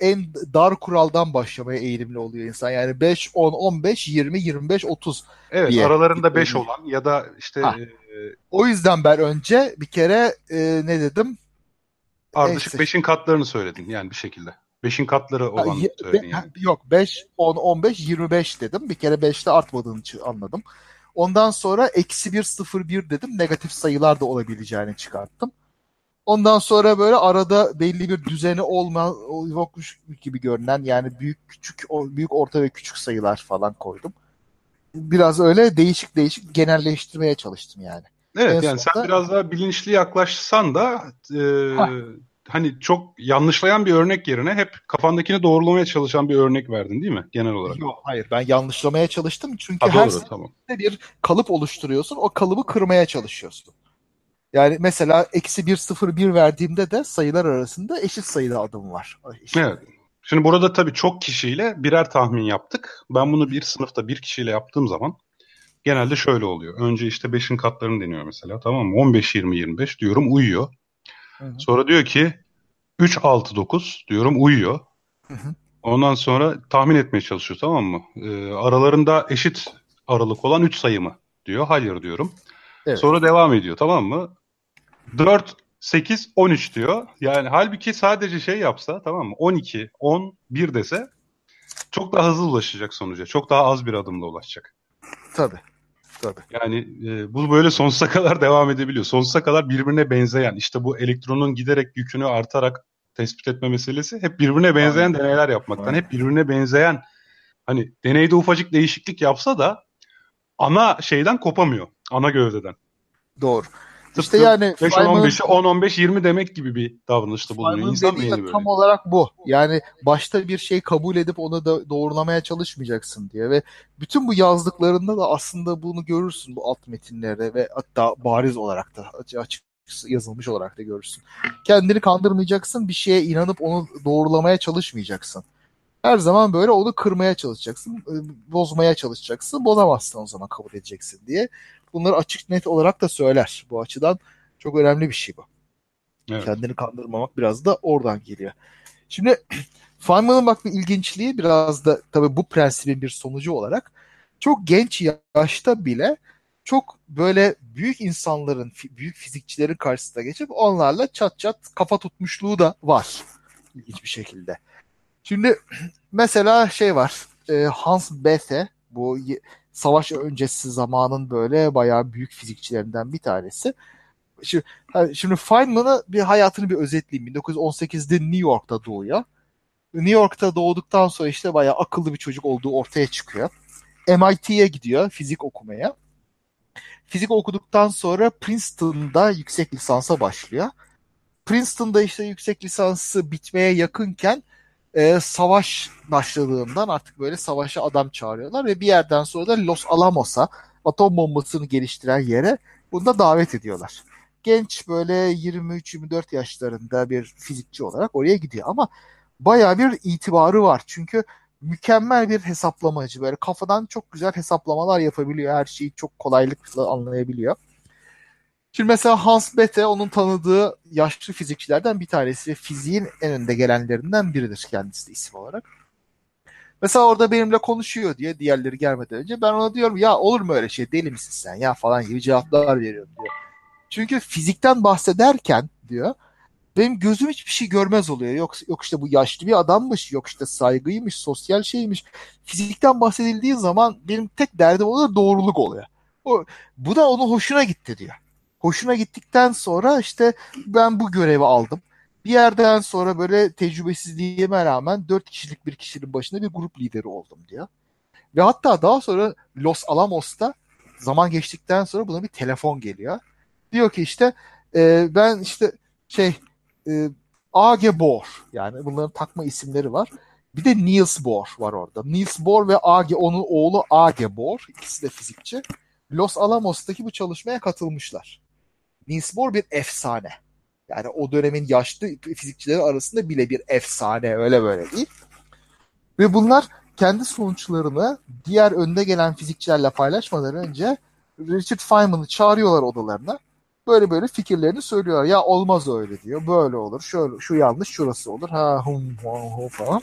en dar kuraldan başlamaya eğilimli oluyor insan. Yani 5, 10, 15, 20, 25, 30. Evet diye aralarında 5 gidiyor. olan ya da işte Ha. e, O yüzden ben önce bir kere e, ne dedim? ardışık Neyse. 5'in katlarını söyledin yani bir şekilde. 5'in katları Ha, olan söyledin be- yani. Yok 5, 10, 15, 25 dedim. Bir kere 5'te artmadığını anladım. Ondan sonra eksi 1, 0, 1 dedim. Negatif sayılar da olabileceğini çıkarttım. Ondan sonra böyle arada belli bir düzeni olma, yokmuş gibi görünen yani büyük küçük büyük orta ve küçük sayılar falan koydum. Biraz öyle değişik değişik genelleştirmeye çalıştım yani. Evet En yani sen sonunda- biraz daha bilinçli yaklaşsan da e, Ha. hani çok yanlışlayan bir örnek yerine hep kafandakini doğrulamaya çalışan bir örnek verdin değil mi genel olarak? Yok hayır ben yanlışlamaya çalıştım çünkü Ha, her doğru tamam. bir kalıp oluşturuyorsun. O kalıbı kırmaya çalışıyorsun. Yani mesela eksi 1 0 1 verdiğimde de sayılar arasında eşit sayıda adım var. Eşit. Evet. Şimdi burada tabii çok kişiyle birer tahmin yaptık. Ben bunu bir sınıfta bir kişiyle yaptığım zaman genelde şöyle oluyor. Önce işte 5'in katlarını deniyor mesela tamam mı? 15, 20, 25 diyorum uyuyor. Hı hı. Sonra diyor ki 3, 6, 9 diyorum uyuyor. Hı hı. Ondan sonra tahmin etmeye çalışıyor tamam mı? Ee, aralarında eşit aralık olan 3 sayı mı diyor. Hayır diyorum. Evet. Sonra devam ediyor tamam mı? 4, 8, 13 diyor. Yani halbuki sadece şey yapsa tamam mı? 12, 10, 1 dese çok daha hızlı ulaşacak sonuca. Çok daha az bir adımla ulaşacak. Tabii. Tabii. Yani e, bu böyle sonsuza kadar devam edebiliyor. Sonsuza kadar birbirine benzeyen işte bu elektronun giderek yükünü artarak tespit etme meselesi hep birbirine benzeyen Aynen. deneyler yapmaktan. Aynen. Hep birbirine benzeyen hani deneyde ufacık değişiklik yapsa da ana şeyden kopamıyor. Ana gövdeden. Doğru. Tıpkı İşte yani 5 10 Feynman'ın- 15'i 10 15 20 demek gibi bir davranışta bulunuyor. İnsan beyni böyle. tam olarak bu. Yani başta bir şey kabul edip onu da doğrulamaya çalışmayacaksın diye ve bütün bu yazdıklarında da aslında bunu görürsün bu alt metinlerde ve hatta bariz olarak da açık yazılmış olarak da görürsün. Kendini kandırmayacaksın, bir şeye inanıp onu doğrulamaya çalışmayacaksın. Her zaman böyle onu kırmaya çalışacaksın, e, bozmaya çalışacaksın. Bozamazsın o zaman kabul edeceksin diye. Bunları açık net olarak da söyler. Bu açıdan çok önemli bir şey bu. Evet. Kendini kandırmamak biraz da oradan geliyor. Şimdi Feynman'ın bak bir ilginçliği biraz da tabii bu prensibin bir sonucu olarak çok genç yaşta bile çok böyle büyük insanların, büyük fizikçilerin karşısına geçip onlarla çat çat kafa tutmuşluğu da var. İlginç bir şekilde. Şimdi mesela şey var. e, Hans Bethe bu savaş öncesi zamanın böyle bayağı büyük fizikçilerinden bir tanesi. Şimdi, şimdi Feynman'ı bir hayatını bir özetleyeyim. 1918'de New York'ta doğuyor. New York'ta doğduktan sonra işte bayağı akıllı bir çocuk olduğu ortaya çıkıyor. MIT'ye gidiyor fizik okumaya. Fizik okuduktan sonra Princeton'da yüksek lisansa başlıyor. Princeton'da işte yüksek lisansı bitmeye yakınken e, savaş başladığından artık böyle savaşa adam çağırıyorlar ve bir yerden sonra da Los Alamos'a atom bombasını geliştiren yere bunu da davet ediyorlar. Genç böyle 23-24 yaşlarında bir fizikçi olarak oraya gidiyor ama baya bir itibarı var. Çünkü mükemmel bir hesaplamacı. Böyle kafadan çok güzel hesaplamalar yapabiliyor. Her şeyi çok kolaylıkla anlayabiliyor. Şimdi mesela Hans Bethe onun tanıdığı yaşlı fizikçilerden bir tanesi. Fiziğin en önde gelenlerinden biridir kendisi de isim olarak. Mesela orada benimle konuşuyor diye diğerleri gelmeden önce ben ona diyorum ya olur mu öyle şey deli misin sen ya falan gibi cevaplar veriyorum diyor. Çünkü fizikten bahsederken diyor benim gözüm hiçbir şey görmez oluyor. Yok, yok işte bu yaşlı bir adammış, yok işte saygıymış, sosyal şeymiş. Fizikten bahsedildiği zaman benim tek derdim o da doğruluk oluyor. O, bu da onun hoşuna gitti diyor. Hoşuna gittikten sonra işte ben bu görevi aldım. Bir yerden sonra böyle tecrübesizliğime rağmen dört kişilik bir kişinin başında bir grup lideri oldum diyor. Ve hatta daha sonra Los Alamos'ta zaman geçtikten sonra buna bir telefon geliyor. Diyor ki işte e, ben işte şey e, A.G. Bohr yani bunların takma isimleri var. Bir de Niels Bohr var orada. Niels Bohr ve A.G. onun oğlu A.G. Bohr ikisi de fizikçi. Los Alamos'taki bu çalışmaya katılmışlar. Niels Bohr bir efsane. Yani o dönemin yaşlı fizikçileri arasında bile bir efsane öyle böyle değil. Ve bunlar kendi sonuçlarını diğer önde gelen fizikçilerle paylaşmadan önce Richard Feynman'ı çağırıyorlar odalarına böyle böyle fikirlerini söylüyor. Ya olmaz öyle diyor. Böyle olur. Şöyle şu yanlış şurası olur. Ha hum hum hum falan.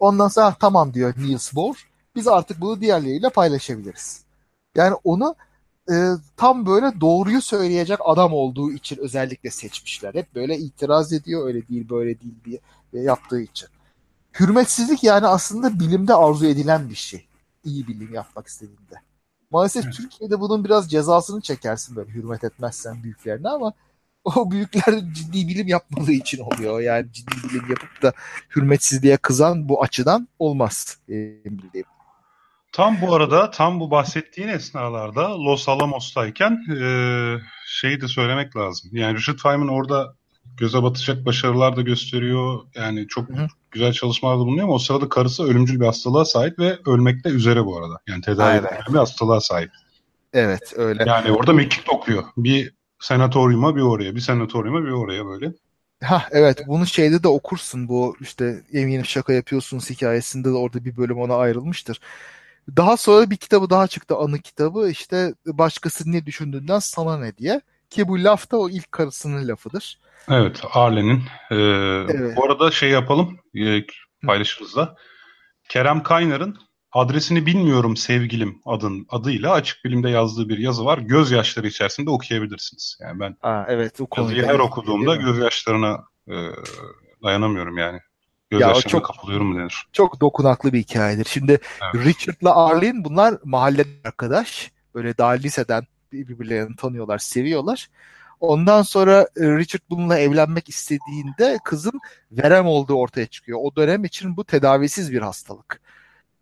Ondan sonra tamam diyor Niels Bohr. Biz artık bunu diğerleriyle paylaşabiliriz. Yani onu e, tam böyle doğruyu söyleyecek adam olduğu için özellikle seçmişler. Hep böyle itiraz ediyor öyle değil böyle değil diye yaptığı için. Hürmetsizlik yani aslında bilimde arzu edilen bir şey. İyi bilim yapmak istediğinde. Maalesef evet. Türkiye'de bunun biraz cezasını çekersin böyle hürmet etmezsen büyüklerine ama o büyükler ciddi bilim yapmadığı için oluyor. Yani ciddi bilim yapıp da hürmetsizliğe kızan bu açıdan olmaz benim bildiğim. Tam bu arada tam bu bahsettiğin esnalarda Los Alamos'tayken e, şeyi de söylemek lazım. Yani Richard Feynman orada göze batacak başarılar da gösteriyor. Yani çok Hı. güzel çalışmalarda bulunuyor ama o sırada karısı ölümcül bir hastalığa sahip ve ölmekte üzere bu arada. Yani tedavi evet. bir hastalığa sahip. Evet öyle. Yani orada mekik topluyor. Bir senatoryuma bir oraya, bir senatoryuma bir oraya böyle. Ha evet bunu şeyde de okursun bu işte eminim şaka yapıyorsunuz hikayesinde de orada bir bölüm ona ayrılmıştır. Daha sonra bir kitabı daha çıktı anı kitabı işte başkası ne düşündüğünden sana ne diye. Ki bu laf da o ilk karısının lafıdır. Evet, Arlen'in. Ee, evet. Bu arada şey yapalım, e, paylaşırız da. Kerem Kaynar'ın adresini bilmiyorum sevgilim adın adıyla açık bilimde yazdığı bir yazı var. Gözyaşları içerisinde okuyabilirsiniz. Yani ben Aa, evet, o yazıyı her okuduğumda gözyaşlarına e, dayanamıyorum yani. Gözyaşlarına çok, kapılıyorum denir? Çok dokunaklı bir hikayedir. Şimdi evet. Richard'la Arlene bunlar mahalle arkadaş. Böyle daha liseden birbirlerini tanıyorlar, seviyorlar. Ondan sonra e, Richard bununla evlenmek istediğinde kızın verem olduğu ortaya çıkıyor. O dönem için bu tedavisiz bir hastalık.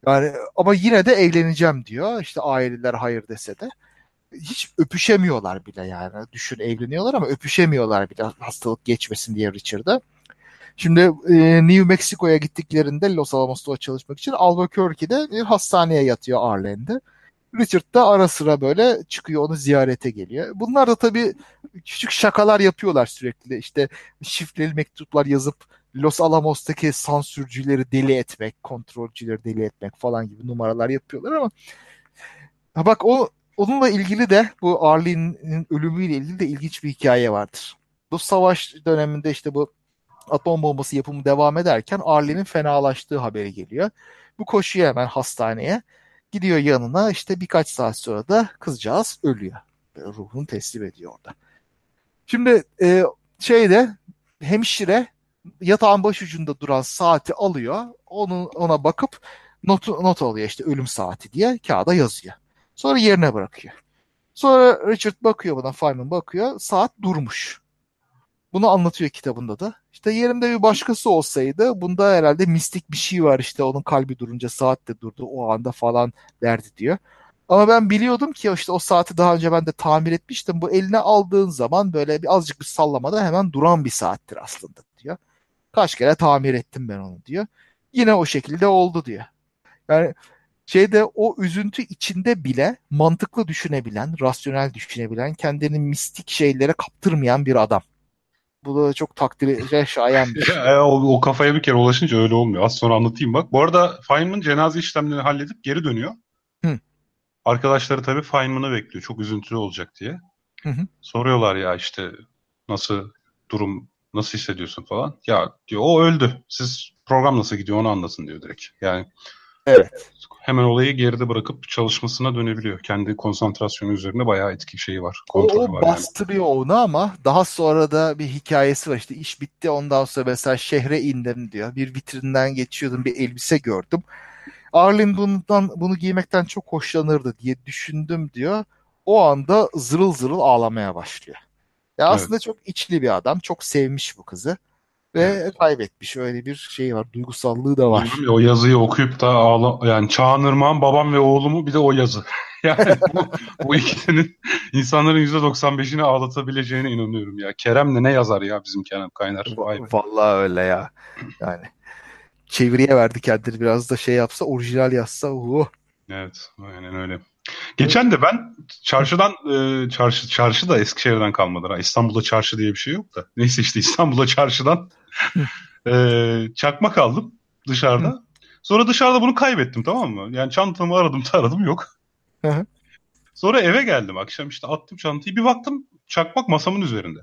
Yani ama yine de evleneceğim diyor. İşte aileler hayır dese de. Hiç öpüşemiyorlar bile yani. Düşün evleniyorlar ama öpüşemiyorlar bile hastalık geçmesin diye Richard'a. Şimdi e, New Mexico'ya gittiklerinde Los Alamos'ta çalışmak için Albuquerque'de bir hastaneye yatıyor Arlen'de. Richard da ara sıra böyle çıkıyor onu ziyarete geliyor. Bunlar da tabii küçük şakalar yapıyorlar sürekli. İşte şifreli mektuplar yazıp Los Alamos'taki sansürcüleri deli etmek, kontrolcüleri deli etmek falan gibi numaralar yapıyorlar ama ha bak o onunla ilgili de bu Arlene'in ölümüyle ilgili de ilginç bir hikaye vardır. Bu savaş döneminde işte bu atom bombası yapımı devam ederken Arlene'in fenalaştığı haberi geliyor. Bu koşuyor hemen hastaneye. Gidiyor yanına işte birkaç saat sonra da kızcağız ölüyor. Ruhunu teslim ediyor orada. Şimdi e, şeyde hemşire yatağın başucunda duran saati alıyor. Onu, ona bakıp not, not alıyor işte ölüm saati diye kağıda yazıyor. Sonra yerine bırakıyor. Sonra Richard bakıyor buna, Feynman bakıyor. Saat durmuş. Bunu anlatıyor kitabında da. İşte yerinde bir başkası olsaydı bunda herhalde mistik bir şey var işte onun kalbi durunca saat de durdu o anda falan derdi diyor. Ama ben biliyordum ki işte o saati daha önce ben de tamir etmiştim. Bu eline aldığın zaman böyle bir azıcık bir sallamada hemen duran bir saattir aslında diyor. Kaç kere tamir ettim ben onu diyor. Yine o şekilde oldu diyor. Yani şeyde o üzüntü içinde bile mantıklı düşünebilen, rasyonel düşünebilen, kendini mistik şeylere kaptırmayan bir adam. Bu da çok takdire şayan bir şey. Ya, o, o kafaya bir kere ulaşınca öyle olmuyor. Az sonra anlatayım bak. Bu arada Feynman cenaze işlemlerini halledip geri dönüyor. Hı. Arkadaşları tabii Feynman'ı bekliyor. Çok üzüntülü olacak diye. Hı hı. Soruyorlar ya işte nasıl durum nasıl hissediyorsun falan. Ya diyor o öldü. Siz program nasıl gidiyor onu anlasın diyor direkt. Yani Evet. hemen olayı geride bırakıp çalışmasına dönebiliyor. Kendi konsantrasyonu üzerine bayağı etki şeyi var. O, Kontrolü o var yani. bastırıyor onu ama daha sonra da bir hikayesi var işte iş bitti ondan sonra mesela şehre indim diyor. Bir vitrinden geçiyordum bir elbise gördüm. Arlene bundan bunu giymekten çok hoşlanırdı diye düşündüm diyor. O anda zırıl zırıl ağlamaya başlıyor. Ya Evet. aslında çok içli bir adam. Çok sevmiş bu kızı. Ve kaybetmiş. Öyle bir şey var. Duygusallığı da var. O yazıyı okuyup da ağla yani Çağınırman babam ve oğlumu bir de o yazı. Yani bu, bu ikisinin insanların %95'ini ağlatabileceğine inanıyorum ya. Kerem de ne yazar ya bizim Kerem Kaynar. Vallahi öyle ya. Yani çeviriye verdi kendini biraz da şey yapsa orijinal yazsa uh. Evet, aynen öyle. Geçen de ben çarşıdan e, çarşı çarşı da Eskişehir'den kalmadır. Ha. İstanbul'da çarşı diye bir şey yok da. Neyse işte İstanbul'da çarşıdan e, çakmak aldım dışarıda. Sonra dışarıda bunu kaybettim tamam mı? Yani çantamı aradım taradım yok. Hı hı. Sonra eve geldim akşam işte attım çantayı bir baktım çakmak masamın üzerinde.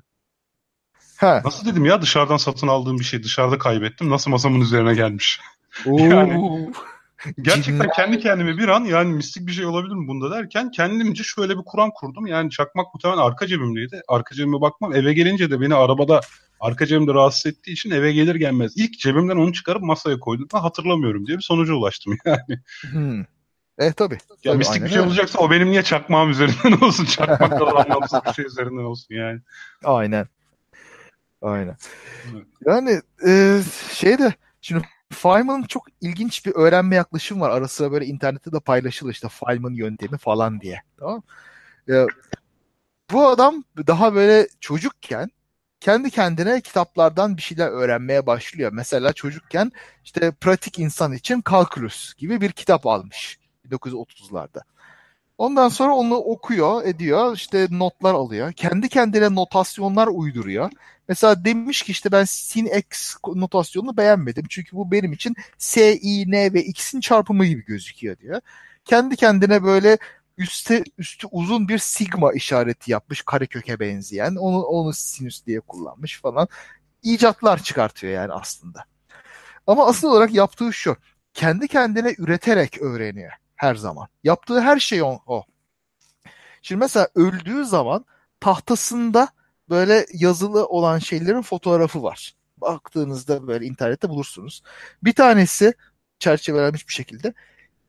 Ha. Nasıl dedim ya dışarıdan satın aldığım bir şey dışarıda kaybettim nasıl masamın üzerine gelmiş. Oo. Yani- Gerçekten kendi kendime bir an yani mistik bir şey olabilir mi bunda derken kendimce şöyle bir kuram kurdum. Yani çakmak muhtemelen arka cebimdeydi. Arka cebime bakmam. Eve gelince de beni arabada arka cebimde rahatsız ettiği için eve gelir gelmez ilk cebimden onu çıkarıp masaya koydum. Ben hatırlamıyorum diye bir sonuca ulaştım yani. Hmm. E tabii. Ya Tabii, mistik bir şey öyle. olacaksa o benim niye çakmağım üzerinden olsun. Çakmak da anlamsız bir şey üzerinden olsun yani. Aynen. Aynen. Evet. Yani e, şey de şimdi Feynman'ın çok ilginç bir öğrenme yaklaşımı var. Ara sıra böyle internette de paylaşılır işte Feynman yöntemi falan diye. Tamam mı? E, bu adam daha böyle çocukken kendi kendine kitaplardan bir şeyler öğrenmeye başlıyor. Mesela çocukken işte pratik insan için kalkülüs gibi bir kitap almış 1930'larda. Ondan sonra onu okuyor, ediyor, işte notlar alıyor. Kendi kendine notasyonlar uyduruyor. Mesela demiş ki işte ben sin x notasyonunu beğenmedim. Çünkü bu benim için s, i, n ve x'in çarpımı gibi gözüküyor diyor. Kendi kendine böyle üstte üstü uzun bir sigma işareti yapmış kareköke benzeyen. Onu onu sinüs diye kullanmış falan. İcatlar çıkartıyor yani aslında. Ama asıl olarak yaptığı şu. Kendi kendine üreterek öğreniyor her zaman. Yaptığı her şey o. Şimdi mesela öldüğü zaman tahtasında böyle yazılı olan şeylerin fotoğrafı var. Baktığınızda böyle internette bulursunuz. Bir tanesi çerçevelenmiş bir şekilde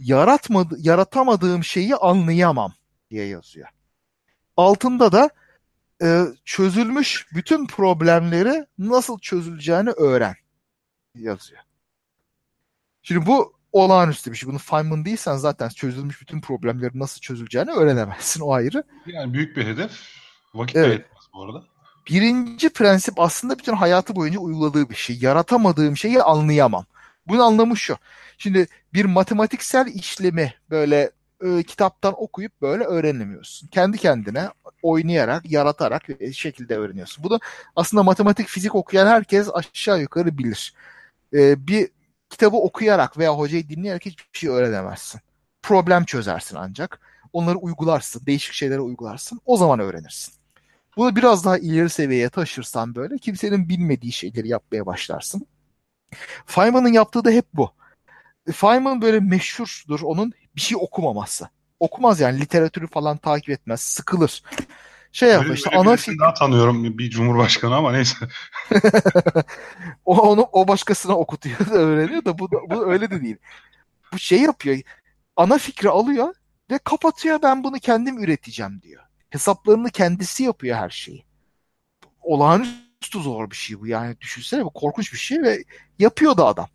yaratmadı, yaratamadığım şeyi anlayamam diye yazıyor. Altında da e, çözülmüş bütün problemleri nasıl çözüleceğini öğren yazıyor. Şimdi bu olağanüstü bir şey. Bunu Feynman değilsen zaten çözülmüş bütün problemlerin nasıl çözüleceğini öğrenemezsin. O ayrı. Yani büyük bir hedef. Vakit Evet. Bu arada. Birinci prensip aslında bütün hayatı boyunca uyguladığı bir şey. Yaratamadığım şeyi anlayamam. Bunun anlamı şu. Şimdi bir matematiksel işlemi böyle e, kitaptan okuyup böyle öğrenemiyorsun. Kendi kendine oynayarak, yaratarak bir şekilde öğreniyorsun. Bunu aslında matematik, fizik okuyan herkes aşağı yukarı bilir. E, bir kitabı okuyarak veya hocayı dinleyerek hiçbir şey öğrenemezsin. Problem çözersin ancak. Onları uygularsın, değişik şeylere uygularsın. O zaman öğrenirsin. Bunu biraz daha ileri seviyeye taşırsan böyle kimsenin bilmediği şeyleri yapmaya başlarsın. Feynman'ın yaptığı da hep bu. Feynman böyle meşhurdur onun bir şey okumaması. Okumaz yani literatürü falan takip etmez. Sıkılır. Şey yapar işte ana fikir daha tanıyorum bir cumhurbaşkanı ama neyse. o onu o başkasına okutuyor da öğreniyor da bu, bu öyle de değil. Bu şey yapıyor. Ana fikri alıyor ve kapatıyor ben bunu kendim üreteceğim diyor. Hesaplarını kendisi yapıyor her şeyi. Olağanüstü zor bir şey bu yani düşünsene bu korkunç bir şey ve yapıyor da adam.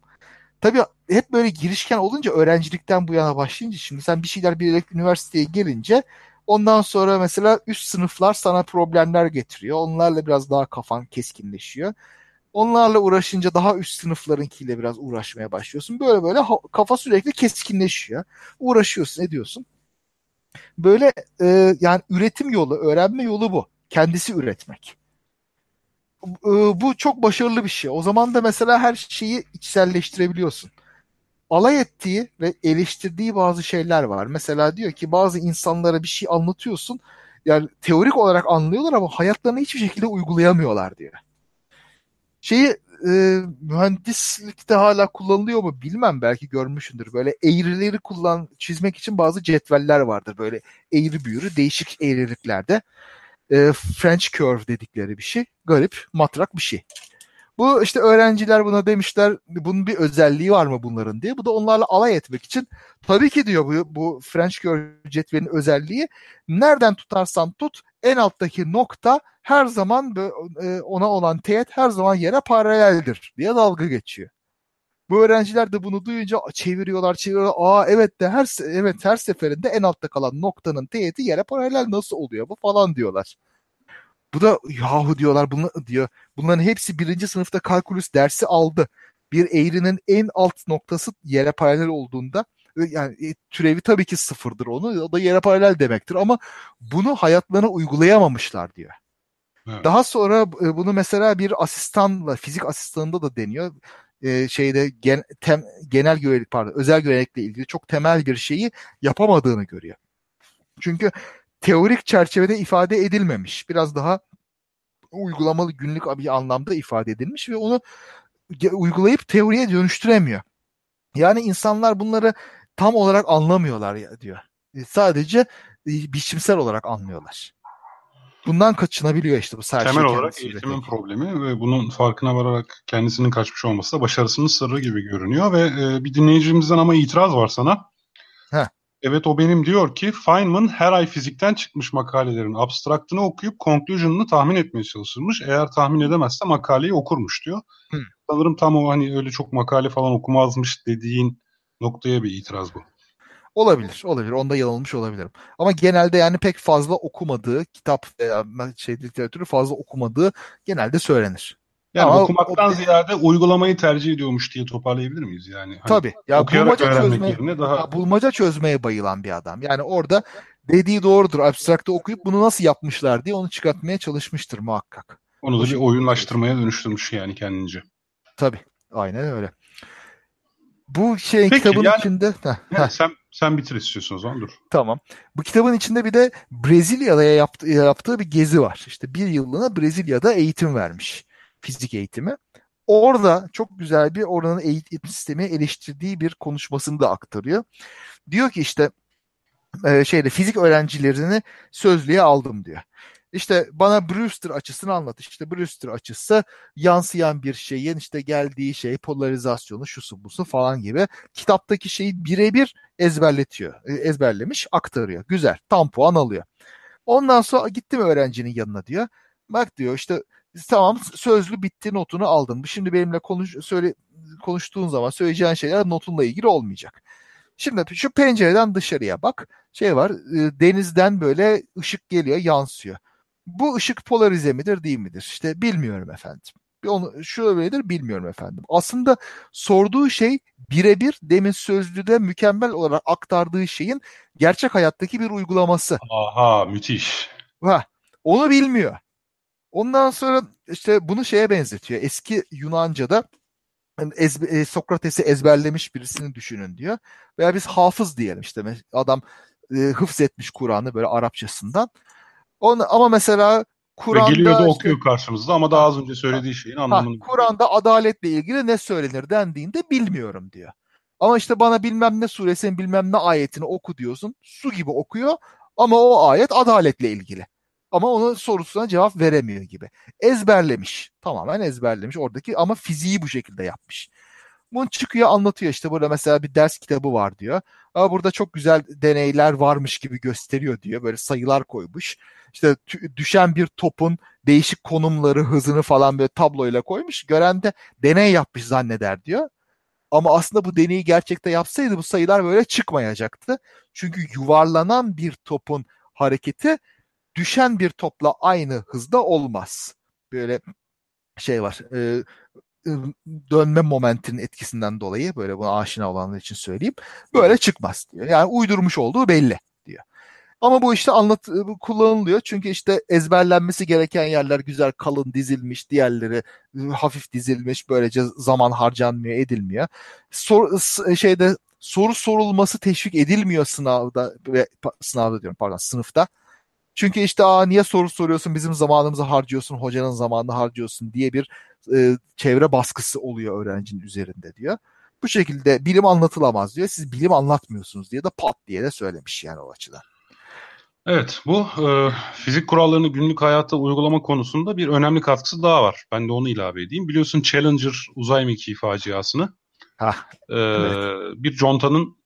tabii hep böyle girişken olunca öğrencilikten bu yana başlayınca şimdi sen bir şeyler bilerek üniversiteye gelince ondan sonra mesela üst sınıflar sana problemler getiriyor. Onlarla biraz daha kafan keskinleşiyor. Onlarla uğraşınca daha üst sınıflarınkiyle biraz uğraşmaya başlıyorsun. Böyle böyle kafa sürekli keskinleşiyor. Uğraşıyorsun, ediyorsun. Böyle e, yani üretim yolu, öğrenme yolu bu. Kendisi üretmek. E, bu çok başarılı bir şey. O zaman da mesela her şeyi içselleştirebiliyorsun. Alay ettiği ve eleştirdiği bazı şeyler var. Mesela diyor ki bazı insanlara bir şey anlatıyorsun. Yani teorik olarak anlıyorlar ama hayatlarına hiçbir şekilde uygulayamıyorlar diyor. Şeyi e, mühendislikte hala kullanılıyor mu bilmem belki görmüşsündür. Böyle eğrileri kullan çizmek için bazı cetveller vardır. Böyle eğri büğrü değişik eğriliklerde. E, French curve dedikleri bir şey. Garip, matrak bir şey. Bu işte öğrenciler buna demişler bunun bir özelliği var mı bunların diye. Bu da onlarla alay etmek için tabii ki diyor bu, bu French curve cetvelinin özelliği nereden tutarsan tut en alttaki nokta her zaman e, ona olan teğet her zaman yere paraleldir diye dalga geçiyor. Bu öğrenciler de bunu duyunca çeviriyorlar, çeviriyorlar. Aa evet de her evet her seferinde en altta kalan noktanın teğeti yere paralel nasıl oluyor bu falan diyorlar. Bu da yahu diyorlar bunu diyor. Bunların hepsi birinci sınıfta kalkülüs dersi aldı. Bir eğrinin en alt noktası yere paralel olduğunda yani e, türevi tabii ki sıfırdır onu. O da yere paralel demektir ama bunu hayatlarına uygulayamamışlar diyor. Evet. Daha sonra e, bunu mesela bir asistanla, fizik asistanında da deniyor. Ee, şeyde gen, tem, genel görevlilik pardon, özel görevlilikle ilgili çok temel bir şeyi yapamadığını görüyor. Çünkü teorik çerçevede ifade edilmemiş. Biraz daha uygulamalı günlük bir anlamda ifade edilmiş ve onu uygulayıp teoriye dönüştüremiyor. Yani insanlar bunları tam olarak anlamıyorlar diyor. E, sadece e, biçimsel olarak anlıyorlar. Bundan kaçınabiliyor işte bu sadece. Temel olarak eğitimin problemi ve bunun farkına vararak kendisinin kaçmış olması da başarısının sırrı gibi görünüyor ve e, bir dinleyicimizden ama itiraz var sana. Heh. Evet o benim diyor ki Feynman her ay fizikten çıkmış makalelerin abstraktını okuyup conclusion'ını tahmin etmeye çalışırmış. Eğer tahmin edemezse makaleyi okurmuş diyor. Hı. Sanırım tam o hani öyle çok makale falan okumazmış dediğin noktaya bir itiraz bu. Olabilir, olabilir. Onda yanılmış olabilirim. Ama genelde yani pek fazla okumadığı kitap veya şey literatürü fazla okumadığı genelde söylenir. Yani Ama okumaktan o, ziyade uygulamayı tercih ediyormuş diye toparlayabilir miyiz yani? Hani tabii. Ya bulmaca çözmeye, daha... ya bulmaca çözmeye bayılan bir adam. Yani orada dediği doğrudur. Abstrakta okuyup bunu nasıl yapmışlar diye onu çıkartmaya çalışmıştır muhakkak. Onu da bir oyunlaştırmaya dönüştürmüş yani kendince. Tabii. Aynen öyle. Bu şey Peki, kitabın yani, içinde... yani sen sen bitir istiyorsun o zaman dur. Tamam. Bu kitabın içinde bir de Brezilya'da yaptığı, yaptığı bir gezi var. İşte bir yıllığına Brezilya'da eğitim vermiş. Fizik eğitimi. Orada çok güzel bir oranın eğitim sistemi eleştirdiği bir konuşmasını da aktarıyor. Diyor ki işte e, şeyde fizik öğrencilerini sözlüğe aldım diyor. İşte bana Brewster açısını anlat. İşte Brewster açısı yansıyan bir şeyin işte geldiği şey polarizasyonu şusu busu falan gibi kitaptaki şeyi birebir ezberletiyor. E, ezberlemiş aktarıyor. Güzel. Tam puan alıyor. Ondan sonra gittim öğrencinin yanına diyor. Bak diyor işte tamam sözlü bitti notunu aldın. Şimdi benimle konuş söyle konuştuğun zaman söyleyeceğin şeyler notunla ilgili olmayacak. Şimdi şu pencereden dışarıya bak. Şey var e, denizden böyle ışık geliyor yansıyor. Bu ışık polarize midir değil midir? İşte bilmiyorum efendim. Onu şöyledir bilmiyorum efendim. Aslında sorduğu şey birebir demin sözlüde mükemmel olarak aktardığı şeyin gerçek hayattaki bir uygulaması. Aha müthiş. Ha, onu bilmiyor. Ondan sonra işte bunu şeye benzetiyor. Eski Yunanca'da ezbe, e, Sokrates'i ezberlemiş birisini düşünün diyor. Veya biz hafız diyelim işte adam e, hıfz etmiş Kur'an'ı böyle Arapçasından. Onu, ama mesela Kur'an'da... Ve geliyor da okuyor işte, karşımızda ama daha az önce söylediği şeyin anlamını... Kur'an'da adaletle ilgili ne söylenir dendiğinde bilmiyorum diyor. Ama işte bana bilmem ne suresinin bilmem ne ayetini oku diyorsun. Su gibi okuyor ama o ayet adaletle ilgili. Ama onun sorusuna cevap veremiyor gibi. Ezberlemiş. Tamamen ezberlemiş oradaki ama fiziği bu şekilde yapmış. Bunu çıkıyor anlatıyor işte burada mesela bir ders kitabı var diyor. Ama burada çok güzel deneyler varmış gibi gösteriyor diyor. Böyle sayılar koymuş. İşte düşen bir topun değişik konumları, hızını falan böyle tabloyla koymuş. Gören de deney yapmış zanneder diyor. Ama aslında bu deneyi gerçekte yapsaydı bu sayılar böyle çıkmayacaktı. Çünkü yuvarlanan bir topun hareketi düşen bir topla aynı hızda olmaz. Böyle şey var. E, dönme momentinin etkisinden dolayı böyle buna aşina olanlar için söyleyeyim. Böyle çıkmaz diyor. Yani uydurmuş olduğu belli diyor. Ama bu işte anlat kullanılıyor. Çünkü işte ezberlenmesi gereken yerler güzel kalın dizilmiş, diğerleri hafif dizilmiş. Böylece zaman harcanmıyor, edilmiyor. Sor, şeyde soru sorulması teşvik edilmiyor sınavda ve sınavda diyorum pardon sınıfta. Çünkü işte Aa, niye soru soruyorsun bizim zamanımızı harcıyorsun hocanın zamanını harcıyorsun diye bir e, çevre baskısı oluyor öğrencinin üzerinde diyor. Bu şekilde bilim anlatılamaz diyor. Siz bilim anlatmıyorsunuz diye de pat diye de söylemiş yani o açıdan. Evet, bu e, fizik kurallarını günlük hayata uygulama konusunda bir önemli katkısı daha var. Ben de onu ilave edeyim. Biliyorsun Challenger uzay mekiği faciasını. Hah, e, evet. Bir contanın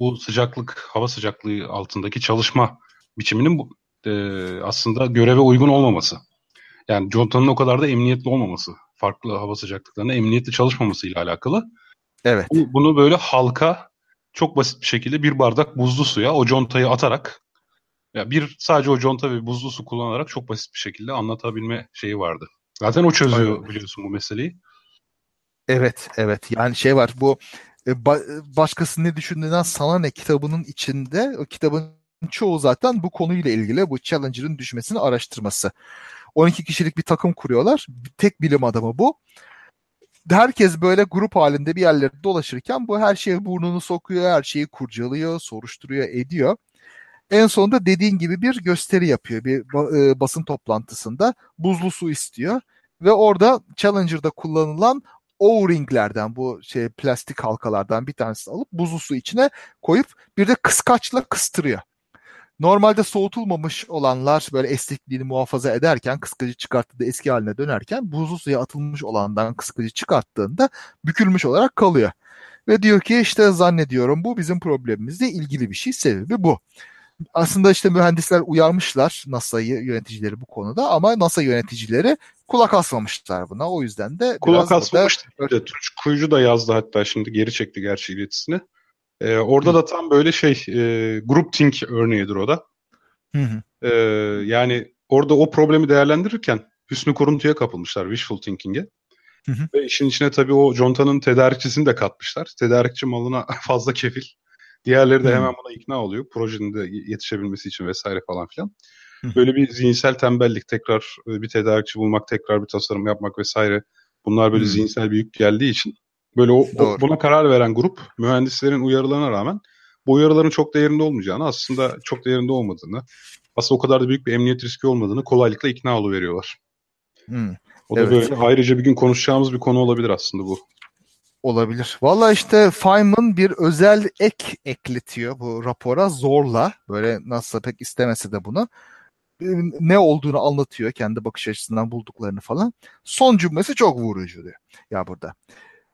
bu sıcaklık, hava sıcaklığı altındaki çalışma biçiminin bu, e, aslında göreve uygun olmaması. Yani contanın o kadar da emniyetli olmaması. Farklı hava sıcaklıklarında emniyetli çalışmaması ile alakalı. Evet. Bu, bunu böyle halka çok basit bir şekilde bir bardak buzlu suya o contayı atarak ya bir sadece o conta ve buzlu su kullanarak çok basit bir şekilde anlatabilme şeyi vardı. Zaten o çözüyor Aynen. biliyorsun bu meseleyi. Evet, evet. Yani şey var bu e, başkası ne düşündüğünden sana ne kitabının içinde o kitabın çoğu zaten bu konuyla ilgili bu Challenger'ın düşmesini araştırması. 12 kişilik bir takım kuruyorlar. Tek bilim adamı bu. Herkes böyle grup halinde bir yerlerde dolaşırken bu her şeye burnunu sokuyor, her şeyi kurcalıyor, soruşturuyor, ediyor. En sonunda dediğin gibi bir gösteri yapıyor. Bir e, basın toplantısında buzlu su istiyor ve orada Challenger'da kullanılan O-ringlerden bu şey plastik halkalardan bir tanesini alıp buzlu su içine koyup bir de kıskaçla kıstırıyor. Normalde soğutulmamış olanlar böyle esnekliğini muhafaza ederken kıskacı çıkarttığı eski haline dönerken buzlu suya atılmış olandan kıskacı çıkarttığında bükülmüş olarak kalıyor. Ve diyor ki işte zannediyorum bu bizim problemimizle ilgili bir şey sebebi bu. Aslında işte mühendisler uyarmışlar NASA'yı yöneticileri bu konuda ama NASA yöneticileri kulak asmamışlar buna. O yüzden de kulak asmamıştı. Da... Kuyucu da yazdı hatta şimdi geri çekti gerçi iletisini. Ee, orada hı. da tam böyle şey e, group think örneğidir o da. Hı hı. Ee, yani orada o problemi değerlendirirken hüsnü kuruntuya kapılmışlar wishful thinking'e. Hı hı. Ve işin içine tabii o contanın tedarikçisini de katmışlar. Tedarikçi malına fazla kefil. Diğerleri de hı. hemen buna ikna oluyor. Projenin de yetişebilmesi için vesaire falan filan. Hı. Böyle bir zihinsel tembellik, tekrar e, bir tedarikçi bulmak, tekrar bir tasarım yapmak vesaire. Bunlar böyle hı. zihinsel bir yük geldiği için Böyle o, o, buna karar veren grup mühendislerin uyarılarına rağmen bu uyarıların çok değerinde olmayacağını aslında çok değerinde olmadığını aslında o kadar da büyük bir emniyet riski olmadığını kolaylıkla ikna veriyorlar. Hmm. O da evet. böyle ayrıca bir gün konuşacağımız bir konu olabilir aslında bu. Olabilir. Valla işte Feynman bir özel ek ekletiyor bu rapora zorla. Böyle nasıl pek istemese de bunu. Ne olduğunu anlatıyor kendi bakış açısından bulduklarını falan. Son cümlesi çok vurucu diyor. Ya burada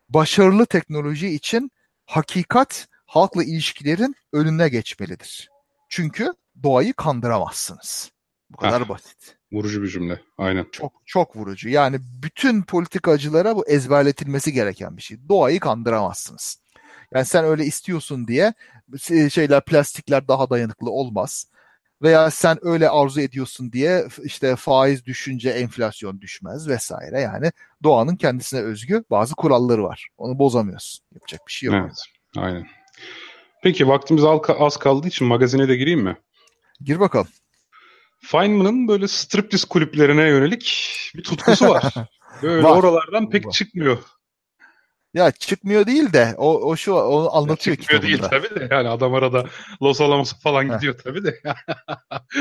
başarılı teknoloji için hakikat halkla ilişkilerin önüne geçmelidir. Çünkü doğayı kandıramazsınız. Bu kadar Heh, basit. Vurucu bir cümle. Aynen. Çok çok vurucu. Yani bütün politikacılara bu ezberletilmesi gereken bir şey. Doğayı kandıramazsınız. Yani sen öyle istiyorsun diye şeyler plastikler daha dayanıklı olmaz veya sen öyle arzu ediyorsun diye işte faiz düşünce enflasyon düşmez vesaire. Yani doğanın kendisine özgü bazı kuralları var. Onu bozamıyorsun. Yapacak bir şey yok. Evet. Aynen. Peki vaktimiz az kaldığı için magazine de gireyim mi? Gir bakalım. Feynman'ın böyle striptiz kulüplerine yönelik bir tutkusu var. Böyle var. oralardan pek var. çıkmıyor. Ya çıkmıyor değil de o, o şu onu anlatıyor ya çıkmıyor kitabında. değil tabii de yani adam arada Los Alamos'a falan gidiyor tabii de.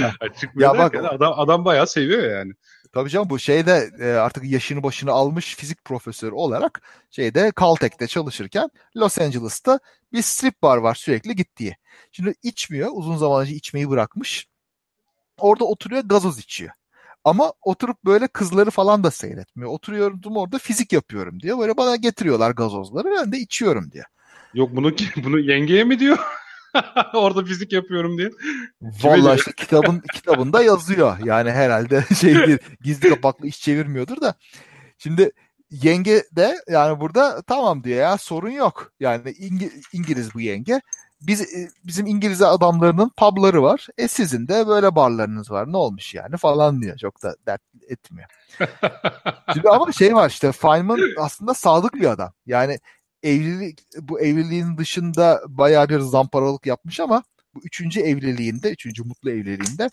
yani çıkmıyor ya bak, adam, adam bayağı seviyor yani. Tabii canım bu şeyde e, artık yaşını başını almış fizik profesörü olarak şeyde Caltech'te çalışırken Los Angeles'ta bir strip bar var sürekli gittiği. Şimdi içmiyor uzun zaman önce içmeyi bırakmış. Orada oturuyor gazoz içiyor. Ama oturup böyle kızları falan da seyretmiyor. Oturuyorum orada fizik yapıyorum diyor. Böyle bana getiriyorlar gazozları ben de içiyorum diyor. Yok bunu bunu yengeye mi diyor? Orada fizik yapıyorum diye. Vallahi işte kitabın kitabında yazıyor. Yani herhalde şey bir gizli kapaklı iş çevirmiyordur da. Şimdi yenge de yani burada tamam diyor ya sorun yok. Yani İngi- İngiliz bu yenge. Biz e, bizim İngiliz adamlarının pubları var. E sizin de böyle barlarınız var. Ne olmuş yani falan diyor. Çok da dert etmiyor. Şimdi ama şey var işte Feynman aslında sadık bir adam. Yani evlilik bu evliliğin dışında bayağı bir zamparalık yapmış ama bu üçüncü evliliğinde, üçüncü mutlu evliliğinde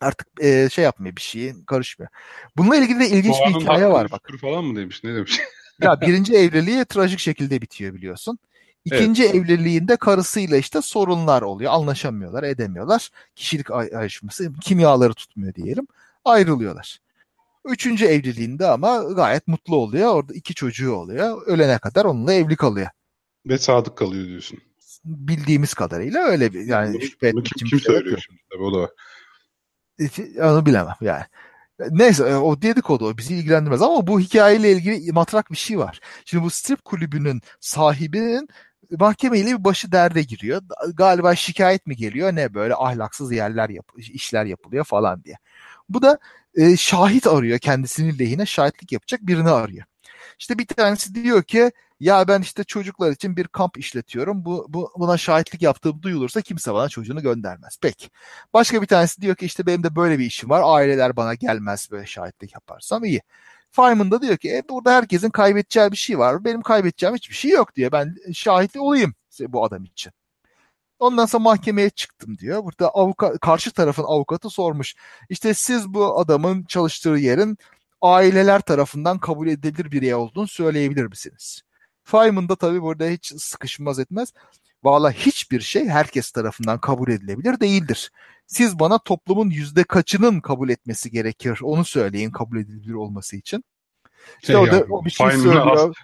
artık e, şey yapmıyor bir şeyin karışmıyor. Bununla ilgili de ilginç bir hikaye var bak. falan mı demiş? Ne demiş? Ya birinci evliliği trajik şekilde bitiyor biliyorsun. İkinci evliliğinde karısıyla işte sorunlar oluyor. Anlaşamıyorlar, edemiyorlar. Kişilik ay- ayrışması, kimyaları tutmuyor diyelim. Ayrılıyorlar. Üçüncü evliliğinde ama gayet mutlu oluyor. Orada iki çocuğu oluyor. Ölene kadar onunla evli kalıyor. Ve sadık kalıyor diyorsun. Bildiğimiz kadarıyla öyle bir yani Bunu, şüphe bunu kim, kim sebep söylüyor yok. şimdi? Tabii o da var. Onu bilemem yani. Neyse e, o dedikodu o bizi ilgilendirmez ama bu hikayeyle ilgili matrak bir şey var. Şimdi bu strip kulübünün sahibinin mahkemeyle bir başı derde giriyor. Galiba şikayet mi geliyor ne böyle ahlaksız yerler yap işler yapılıyor falan diye. Bu da e, şahit arıyor kendisinin lehine şahitlik yapacak birini arıyor. İşte bir tanesi diyor ki ya ben işte çocuklar için bir kamp işletiyorum. Bu, bu buna şahitlik yaptığım duyulursa kimse bana çocuğunu göndermez. Peki. Başka bir tanesi diyor ki işte benim de böyle bir işim var. Aileler bana gelmez böyle şahitlik yaparsam iyi. Feynman da diyor ki e, burada herkesin kaybedeceği bir şey var. Benim kaybedeceğim hiçbir şey yok diye ben şahit olayım bu adam için. Ondan sonra mahkemeye çıktım diyor. Burada avukat, karşı tarafın avukatı sormuş. İşte siz bu adamın çalıştığı yerin aileler tarafından kabul edilebilir bir yer olduğunu söyleyebilir misiniz? Feynman da tabii burada hiç sıkışmaz etmez. Valla hiçbir şey herkes tarafından kabul edilebilir değildir. Siz bana toplumun yüzde kaçının kabul etmesi gerekir. Onu söyleyin kabul edilebilir olması için. İşte Şey orada yani, o bir şey söylüyor.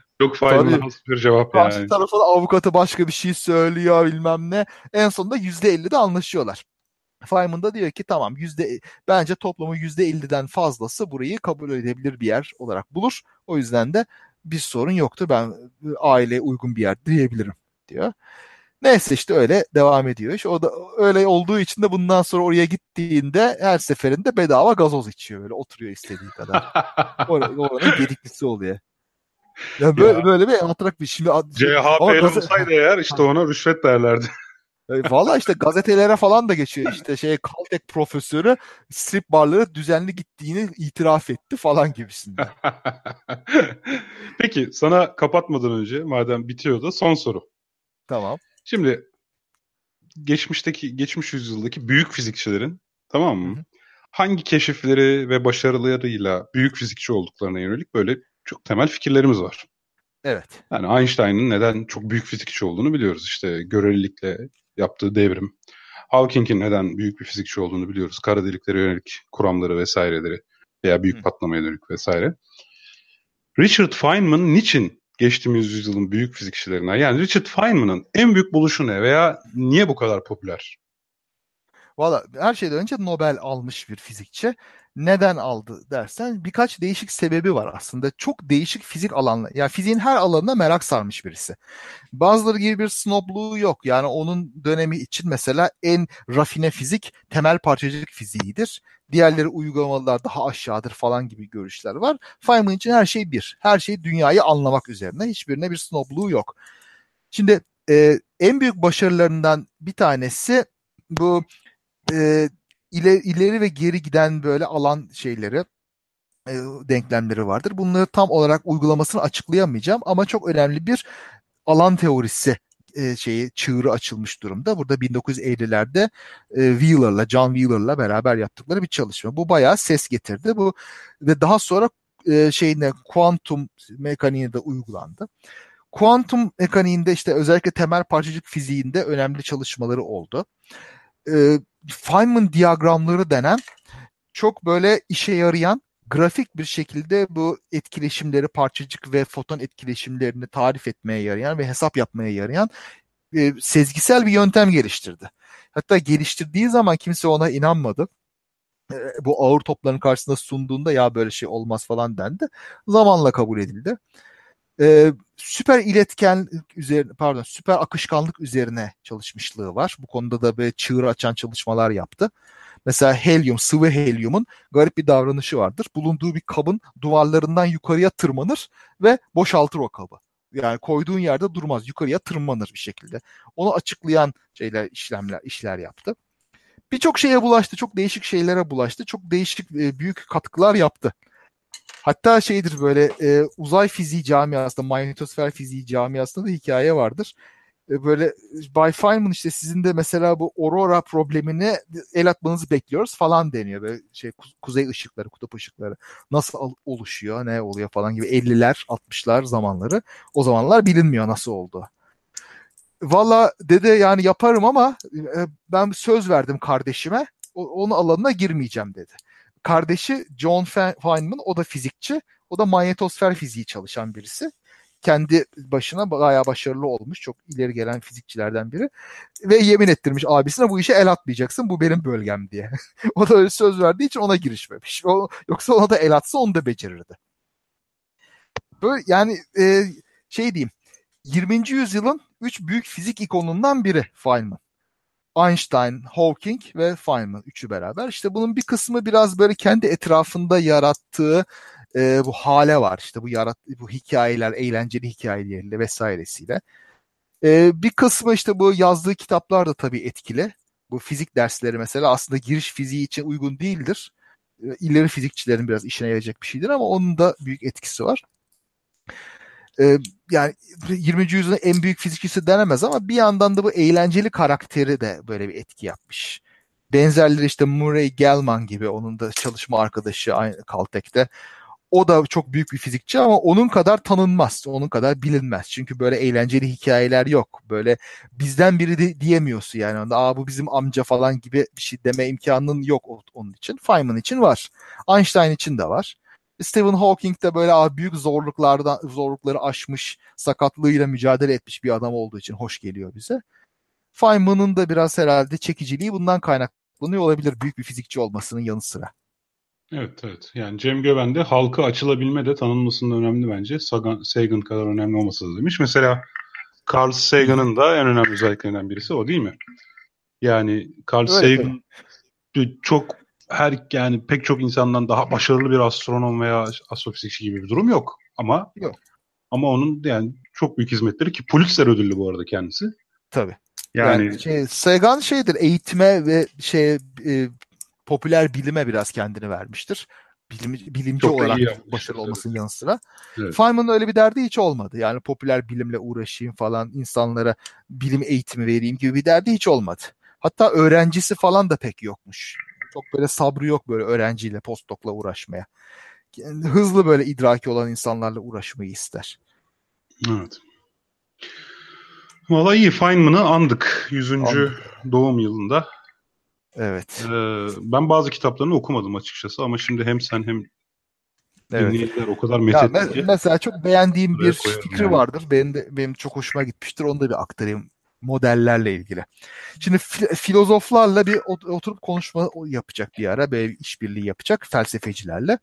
Tabii. has bir cevap Karşı yani. tarafın avukatı başka bir şey söylüyor bilmem ne. En sonunda yüzde ellide anlaşıyorlar. Feynman da diyor ki tamam yüzde bence toplumun yüzde elliden fazlası burayı kabul edebilir bir yer olarak bulur. O yüzden de bir sorun yoktur. Ben e, aileye uygun bir yer diyebilirim diyor. Neyse işte öyle devam ediyor iş. O da öyle olduğu için de bundan sonra oraya gittiğinde her seferinde bedava gazoz içiyor böyle oturuyor istediği kadar. Or- oranın gediklisi oluyor. Ya böyle, Ya. böyle bir atrak bir şimdi CHP'li gazete- olsaydı eğer işte ona rüşvet derlerdi. E, Valla işte gazetelere falan da geçiyor. İşte şey Caltech profesörü strip barlara düzenli gittiğini itiraf etti falan gibisinden. Peki sana kapatmadan önce madem bitiyordu son soru. Tamam. Şimdi geçmişteki geçmiş yüzyıldaki büyük fizikçilerin tamam mı? Hı hı. Hangi keşifleri ve başarılarıyla büyük fizikçi olduklarına yönelik böyle çok temel fikirlerimiz var. Evet. Yani Einstein'ın neden çok büyük fizikçi olduğunu biliyoruz. İşte görelilikle yaptığı devrim. Hawking'in neden büyük bir fizikçi olduğunu biliyoruz. Kara deliklere yönelik kuramları vesaireleri veya büyük Hı. patlamaya yönelik vesaire. Richard Feynman niçin geçtiğimiz yüzyılın büyük fizikçilerinden? Yani Richard Feynman'ın en büyük buluşu ne veya niye bu kadar popüler? Valla her şeyden önce Nobel almış bir fizikçi. Neden aldı dersen birkaç değişik sebebi var aslında. Çok değişik fizik alanla, yani fiziğin her alanına merak sarmış birisi. Bazıları gibi bir snobluğu yok. Yani onun dönemi için mesela en rafine fizik temel parçacık fiziğidir. Diğerleri uygulamalar daha aşağıdır falan gibi görüşler var. Feynman için her şey bir. Her şey dünyayı anlamak üzerine. Hiçbirine bir snobluğu yok. Şimdi e, en büyük başarılarından bir tanesi bu e, ileri, ileri ve geri giden böyle alan şeyleri e, denklemleri vardır. Bunları tam olarak uygulamasını açıklayamayacağım ama çok önemli bir alan teorisi e, şeyi çığırı açılmış durumda. Burada 1950'lerde e, Wheeler'la John Wheeler'la beraber yaptıkları bir çalışma. Bu bayağı ses getirdi. Bu ve daha sonra şeyine kuantum mekaniğine de uygulandı. Kuantum mekaniğinde işte özellikle temel parçacık fiziğinde önemli çalışmaları oldu. E, Feynman diyagramları denen çok böyle işe yarayan grafik bir şekilde bu etkileşimleri parçacık ve foton etkileşimlerini tarif etmeye yarayan ve hesap yapmaya yarayan e, sezgisel bir yöntem geliştirdi. Hatta geliştirdiği zaman kimse ona inanmadı. E, bu ağır topların karşısında sunduğunda ya böyle şey olmaz falan dendi. Zamanla kabul edildi. E, süper iletken üzerine pardon süper akışkanlık üzerine çalışmışlığı var. Bu konuda da böyle çığır açan çalışmalar yaptı. Mesela helyum, sıvı helyumun garip bir davranışı vardır. Bulunduğu bir kabın duvarlarından yukarıya tırmanır ve boşaltır o kabı. Yani koyduğun yerde durmaz. Yukarıya tırmanır bir şekilde. Onu açıklayan şeyler, işlemler, işler yaptı. Birçok şeye bulaştı. Çok değişik şeylere bulaştı. Çok değişik e, büyük katkılar yaptı. Hatta şeydir böyle e, uzay fiziği camiasında, manyetosfer fiziği camiasında da hikaye vardır. E, böyle Bay Feynman işte sizin de mesela bu aurora problemini el atmanızı bekliyoruz falan deniyor. Böyle şey kuzey ışıkları, kutup ışıkları nasıl oluşuyor, ne oluyor falan gibi 50'ler, 60'lar zamanları. O zamanlar bilinmiyor nasıl oldu. Valla dede yani yaparım ama e, ben söz verdim kardeşime. Onun alanına girmeyeceğim dedi. Kardeşi John Feynman o da fizikçi. O da manyetosfer fiziği çalışan birisi kendi başına bayağı başarılı olmuş. Çok ileri gelen fizikçilerden biri. Ve yemin ettirmiş abisine bu işe el atmayacaksın. Bu benim bölgem diye. o da öyle söz verdiği için ona girişmemiş. O, yoksa ona da el atsa onu da becerirdi. Böyle yani e, şey diyeyim 20. yüzyılın üç büyük fizik ikonundan biri Feynman. Einstein, Hawking ve Feynman üçü beraber. İşte bunun bir kısmı biraz böyle kendi etrafında yarattığı e, bu hale var. İşte bu yarat bu hikayeler, eğlenceli hikayeleriyle vesairesiyle. E, bir kısmı işte bu yazdığı kitaplar da tabii etkili. Bu fizik dersleri mesela aslında giriş fiziği için uygun değildir. E, ileri fizikçilerin biraz işine yarayacak bir şeydir ama onun da büyük etkisi var. E, yani 20. yüzyılın en büyük fizikçisi denemez ama bir yandan da bu eğlenceli karakteri de böyle bir etki yapmış. Benzerleri işte Murray Gell-Mann gibi onun da çalışma arkadaşı aynı Caltech'te. O da çok büyük bir fizikçi ama onun kadar tanınmaz. Onun kadar bilinmez. Çünkü böyle eğlenceli hikayeler yok. Böyle bizden biri de diyemiyorsun yani. Aa bu bizim amca falan gibi bir şey deme imkanının yok onun için. Feynman için var. Einstein için de var. Stephen Hawking de böyle abi büyük zorluklardan zorlukları aşmış, sakatlığıyla mücadele etmiş bir adam olduğu için hoş geliyor bize. Feynman'ın da biraz herhalde çekiciliği bundan kaynaklanıyor olabilir büyük bir fizikçi olmasının yanı sıra. Evet evet. Yani Cem Göben de halka açılabilme de tanınmasında önemli bence. Sagan, Sagan kadar önemli olmasa da demiş. Mesela Carl Sagan'ın da en önemli özelliklerinden birisi o değil mi? Yani Carl Öyle Sagan tabii. çok her yani pek çok insandan daha başarılı bir astronom veya astrofizikçi gibi bir durum yok. Ama yok. Ama onun yani çok büyük hizmetleri ki Pulitzer ödüllü bu arada kendisi. Tabii. Yani, yani şey, Sagan şeydir eğitime ve şey e, popüler bilime biraz kendini vermiştir. Bilim, bilimci Çok olarak başarılı evet. olmasının yanı sıra. Evet. Feynman'ın öyle bir derdi hiç olmadı. Yani popüler bilimle uğraşayım falan, insanlara bilim eğitimi vereyim gibi bir derdi hiç olmadı. Hatta öğrencisi falan da pek yokmuş. Çok böyle sabrı yok böyle öğrenciyle, postdokla uğraşmaya. Yani hızlı böyle idraki olan insanlarla uğraşmayı ister. Evet. Valla iyi Feynman'ı andık 100. Andık. doğum yılında. Evet. Ee, ben bazı kitaplarını okumadım açıkçası ama şimdi hem sen hem evet. dinleyiciler o kadar methetti me- Mesela çok beğendiğim bir fikri yani. vardır. Benim de benim çok hoşuma gitmiştir. Onu da bir aktarayım modellerle ilgili. Şimdi filozoflarla bir oturup konuşma yapacak bir ara, böyle işbirliği yapacak felsefecilerle.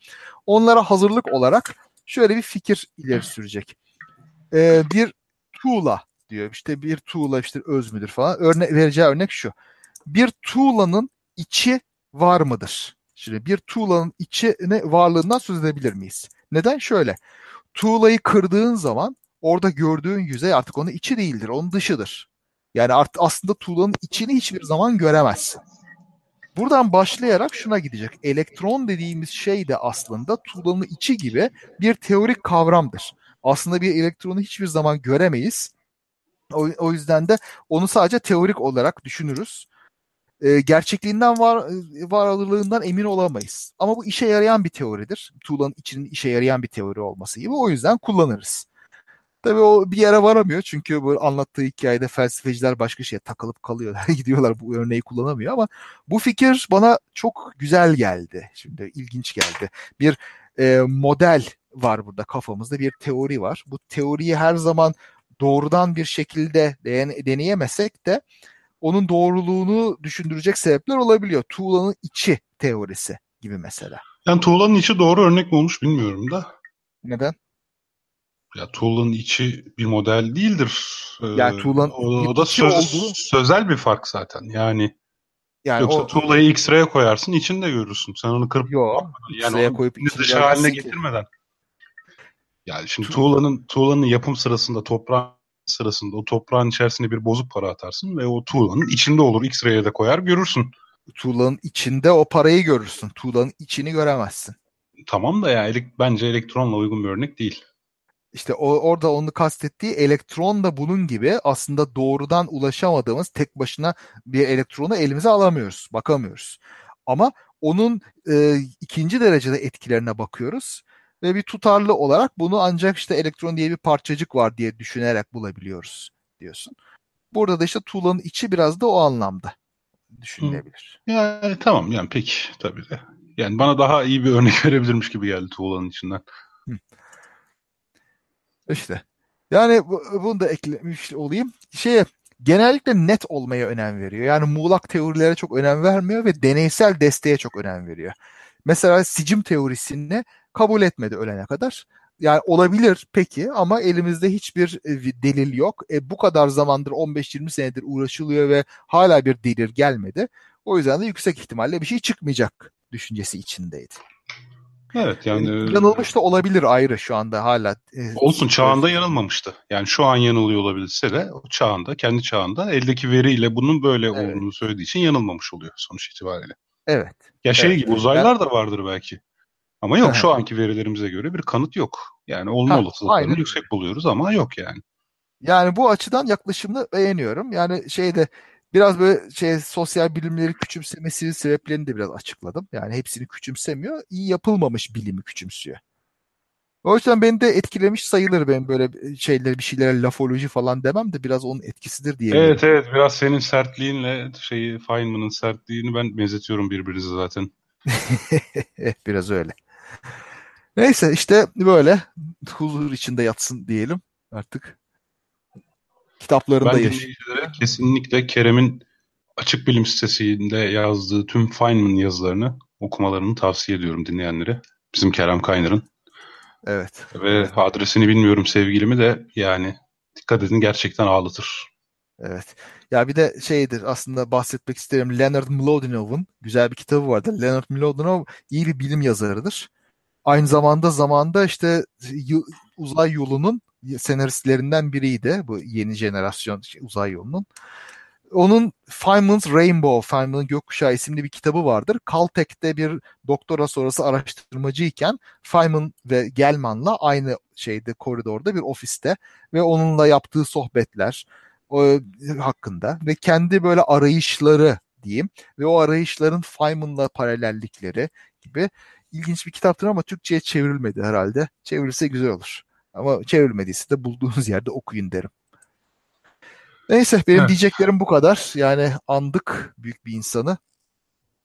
Onlara hazırlık olarak şöyle bir fikir ileri sürecek. Ee, bir tuğla diyor. İşte bir tuğla işte öz müdür falan. Örne vereceği örnek şu bir tuğlanın içi var mıdır? Şimdi bir tuğlanın içine varlığından söz edebilir miyiz? Neden? Şöyle. Tuğlayı kırdığın zaman orada gördüğün yüzey artık onun içi değildir, onun dışıdır. Yani art, aslında tuğlanın içini hiçbir zaman göremezsin. Buradan başlayarak şuna gidecek. Elektron dediğimiz şey de aslında tuğlanın içi gibi bir teorik kavramdır. Aslında bir elektronu hiçbir zaman göremeyiz. O, o yüzden de onu sadece teorik olarak düşünürüz e, gerçekliğinden var varlığından emin olamayız. Ama bu işe yarayan bir teoridir. Tuğla'nın içinin işe yarayan bir teori olması gibi. O yüzden kullanırız. Tabii o bir yere varamıyor çünkü bu anlattığı hikayede felsefeciler başka şeye takılıp kalıyorlar. Gidiyorlar bu örneği kullanamıyor ama bu fikir bana çok güzel geldi. Şimdi ilginç geldi. Bir e, model var burada kafamızda bir teori var. Bu teoriyi her zaman doğrudan bir şekilde deneyemesek de onun doğruluğunu düşündürecek sebepler olabiliyor. Tuğla'nın içi teorisi gibi mesela. Yani tuğlanın içi doğru örnek mi olmuş bilmiyorum da. Neden? Ya tuğlanın içi bir model değildir. Yani tuğlanın o, o da söz, olduğu... sözel bir fark zaten. Yani Yani Yoksa o... tuğlayı X-ray'e koyarsın içinde görürsün. Sen onu kırıp Yok. Yani onu koyup dış haline getirmeden. Yani şimdi tuğlanın tuğlanın yapım sırasında toprağın sırasında o toprağın içerisine bir bozuk para atarsın ve o tuğlanın içinde olur. X-ray'e de koyar görürsün. Tuğlanın içinde o parayı görürsün. Tuğlanın içini göremezsin. Tamam da ya yani, bence elektronla uygun bir örnek değil. İşte o, orada onu kastettiği elektron da bunun gibi aslında doğrudan ulaşamadığımız tek başına bir elektronu elimize alamıyoruz, bakamıyoruz. Ama onun e, ikinci derecede etkilerine bakıyoruz ve bir tutarlı olarak bunu ancak işte elektron diye bir parçacık var diye düşünerek bulabiliyoruz diyorsun. Burada da işte tuğlanın içi biraz da o anlamda düşünülebilir. Yani tamam yani peki tabii de. Yani bana daha iyi bir örnek verebilirmiş gibi geldi tuğlanın içinden. Hı. İşte. Yani bunu da eklemiş olayım. Şeye genellikle net olmaya önem veriyor. Yani muğlak teorilere çok önem vermiyor ve deneysel desteğe çok önem veriyor. Mesela sicim teorisini kabul etmedi ölene kadar. Yani olabilir peki ama elimizde hiçbir e, delil yok. E, bu kadar zamandır 15-20 senedir uğraşılıyor ve hala bir delil gelmedi. O yüzden de yüksek ihtimalle bir şey çıkmayacak düşüncesi içindeydi. Evet yani yanılmış da olabilir ayrı şu anda hala. E, olsun çağında yanılmamıştı. Yani şu an yanılıyor olabilse de o çağında kendi çağında eldeki veriyle bunun böyle evet. olduğunu söylediği için yanılmamış oluyor sonuç itibariyle. Evet. Ya şey evet. gibi uzaylılar da vardır belki. Ama yok şu anki verilerimize göre bir kanıt yok. Yani olma olasılıklarını yüksek buluyoruz ama yok yani. Yani bu açıdan yaklaşımını beğeniyorum. Yani şeyde biraz böyle şey sosyal bilimleri küçümsemesi sebeplerini de biraz açıkladım. Yani hepsini küçümsemiyor. İyi yapılmamış bilimi küçümsüyor. O yüzden beni de etkilemiş sayılır ben böyle şeyler bir şeylere lafoloji falan demem de biraz onun etkisidir diye. Evet evet biraz senin sertliğinle şeyi Feynman'ın sertliğini ben benzetiyorum birbirinize zaten. biraz öyle. Neyse işte böyle huzur içinde yatsın diyelim artık kitaplarında yaşıyor. Ben kesinlikle Kerem'in Açık Bilim sitesinde yazdığı tüm Feynman yazılarını okumalarını tavsiye ediyorum dinleyenlere. Bizim Kerem Kaynar'ın. Evet. Ve adresini bilmiyorum sevgilimi de yani dikkat edin gerçekten ağlatır. Evet. Ya bir de şeydir aslında bahsetmek isterim. Leonard Mlodinov'un güzel bir kitabı vardır. Leonard Mlodinov iyi bir bilim yazarıdır. Aynı zamanda zamanda işte uzay yolunun senaristlerinden biriydi. Bu yeni jenerasyon uzay yolunun. Onun Feynman's Rainbow, Feynman'ın Gökkuşağı isimli bir kitabı vardır. Caltech'te bir doktora sonrası araştırmacıyken Feynman ve Gelman'la aynı şeyde koridorda bir ofiste ve onunla yaptığı sohbetler o, hakkında ve kendi böyle arayışları diyeyim ve o arayışların Feynman'la paralellikleri gibi ilginç bir kitaptır ama Türkçe'ye çevrilmedi herhalde. Çevrilse güzel olur. Ama çevrilmediyse de bulduğunuz yerde okuyun derim. Neyse benim evet. diyeceklerim bu kadar. Yani andık büyük bir insanı.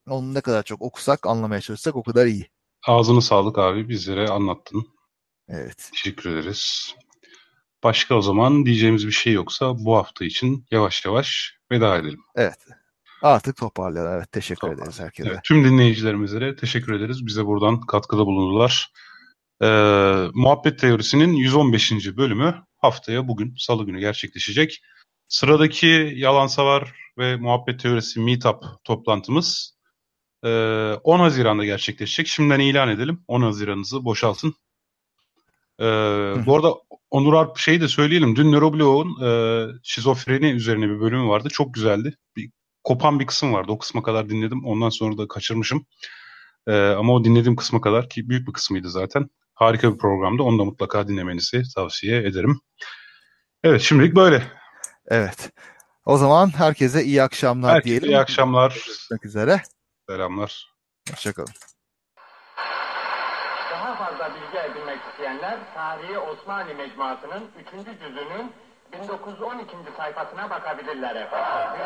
Onu ne kadar çok okusak, anlamaya çalışsak o kadar iyi. Ağzını sağlık abi bizlere anlattın. Evet. Teşekkür ederiz. Başka o zaman diyeceğimiz bir şey yoksa bu hafta için yavaş yavaş veda edelim. Evet. Artık toparlayalım. Evet teşekkür Toparlayalım. ederiz herkese. Evet, tüm dinleyicilerimize teşekkür ederiz. Bize buradan katkıda bulundular. Ee, Muhabbet Teorisi'nin 115. bölümü haftaya bugün salı günü gerçekleşecek. Sıradaki Yalan Savar ve Muhabbet Teorisi Meetup toplantımız 10 e, Haziran'da gerçekleşecek. Şimdiden ilan edelim. 10 Haziran'ınızı boşaltın. Ee, bu arada Onur Arp şeyi de söyleyelim. Dün Nöroblog'un e, şizofreni üzerine bir bölümü vardı. Çok güzeldi. Bir, kopan bir kısım vardı. O kısma kadar dinledim. Ondan sonra da kaçırmışım. Ee, ama o dinlediğim kısma kadar ki büyük bir kısmıydı zaten. Harika bir programdı. Onu da mutlaka dinlemenizi tavsiye ederim. Evet şimdilik böyle. Evet. O zaman herkese iyi akşamlar herkese diyelim. iyi akşamlar. Görüşmek üzere. Selamlar. Hoşçakalın. Daha fazla bilgi edinmek isteyenler Tarihi Osmanlı Mecmuası'nın 3. cüzünün 1912. sayfasına bakabilirler efendim.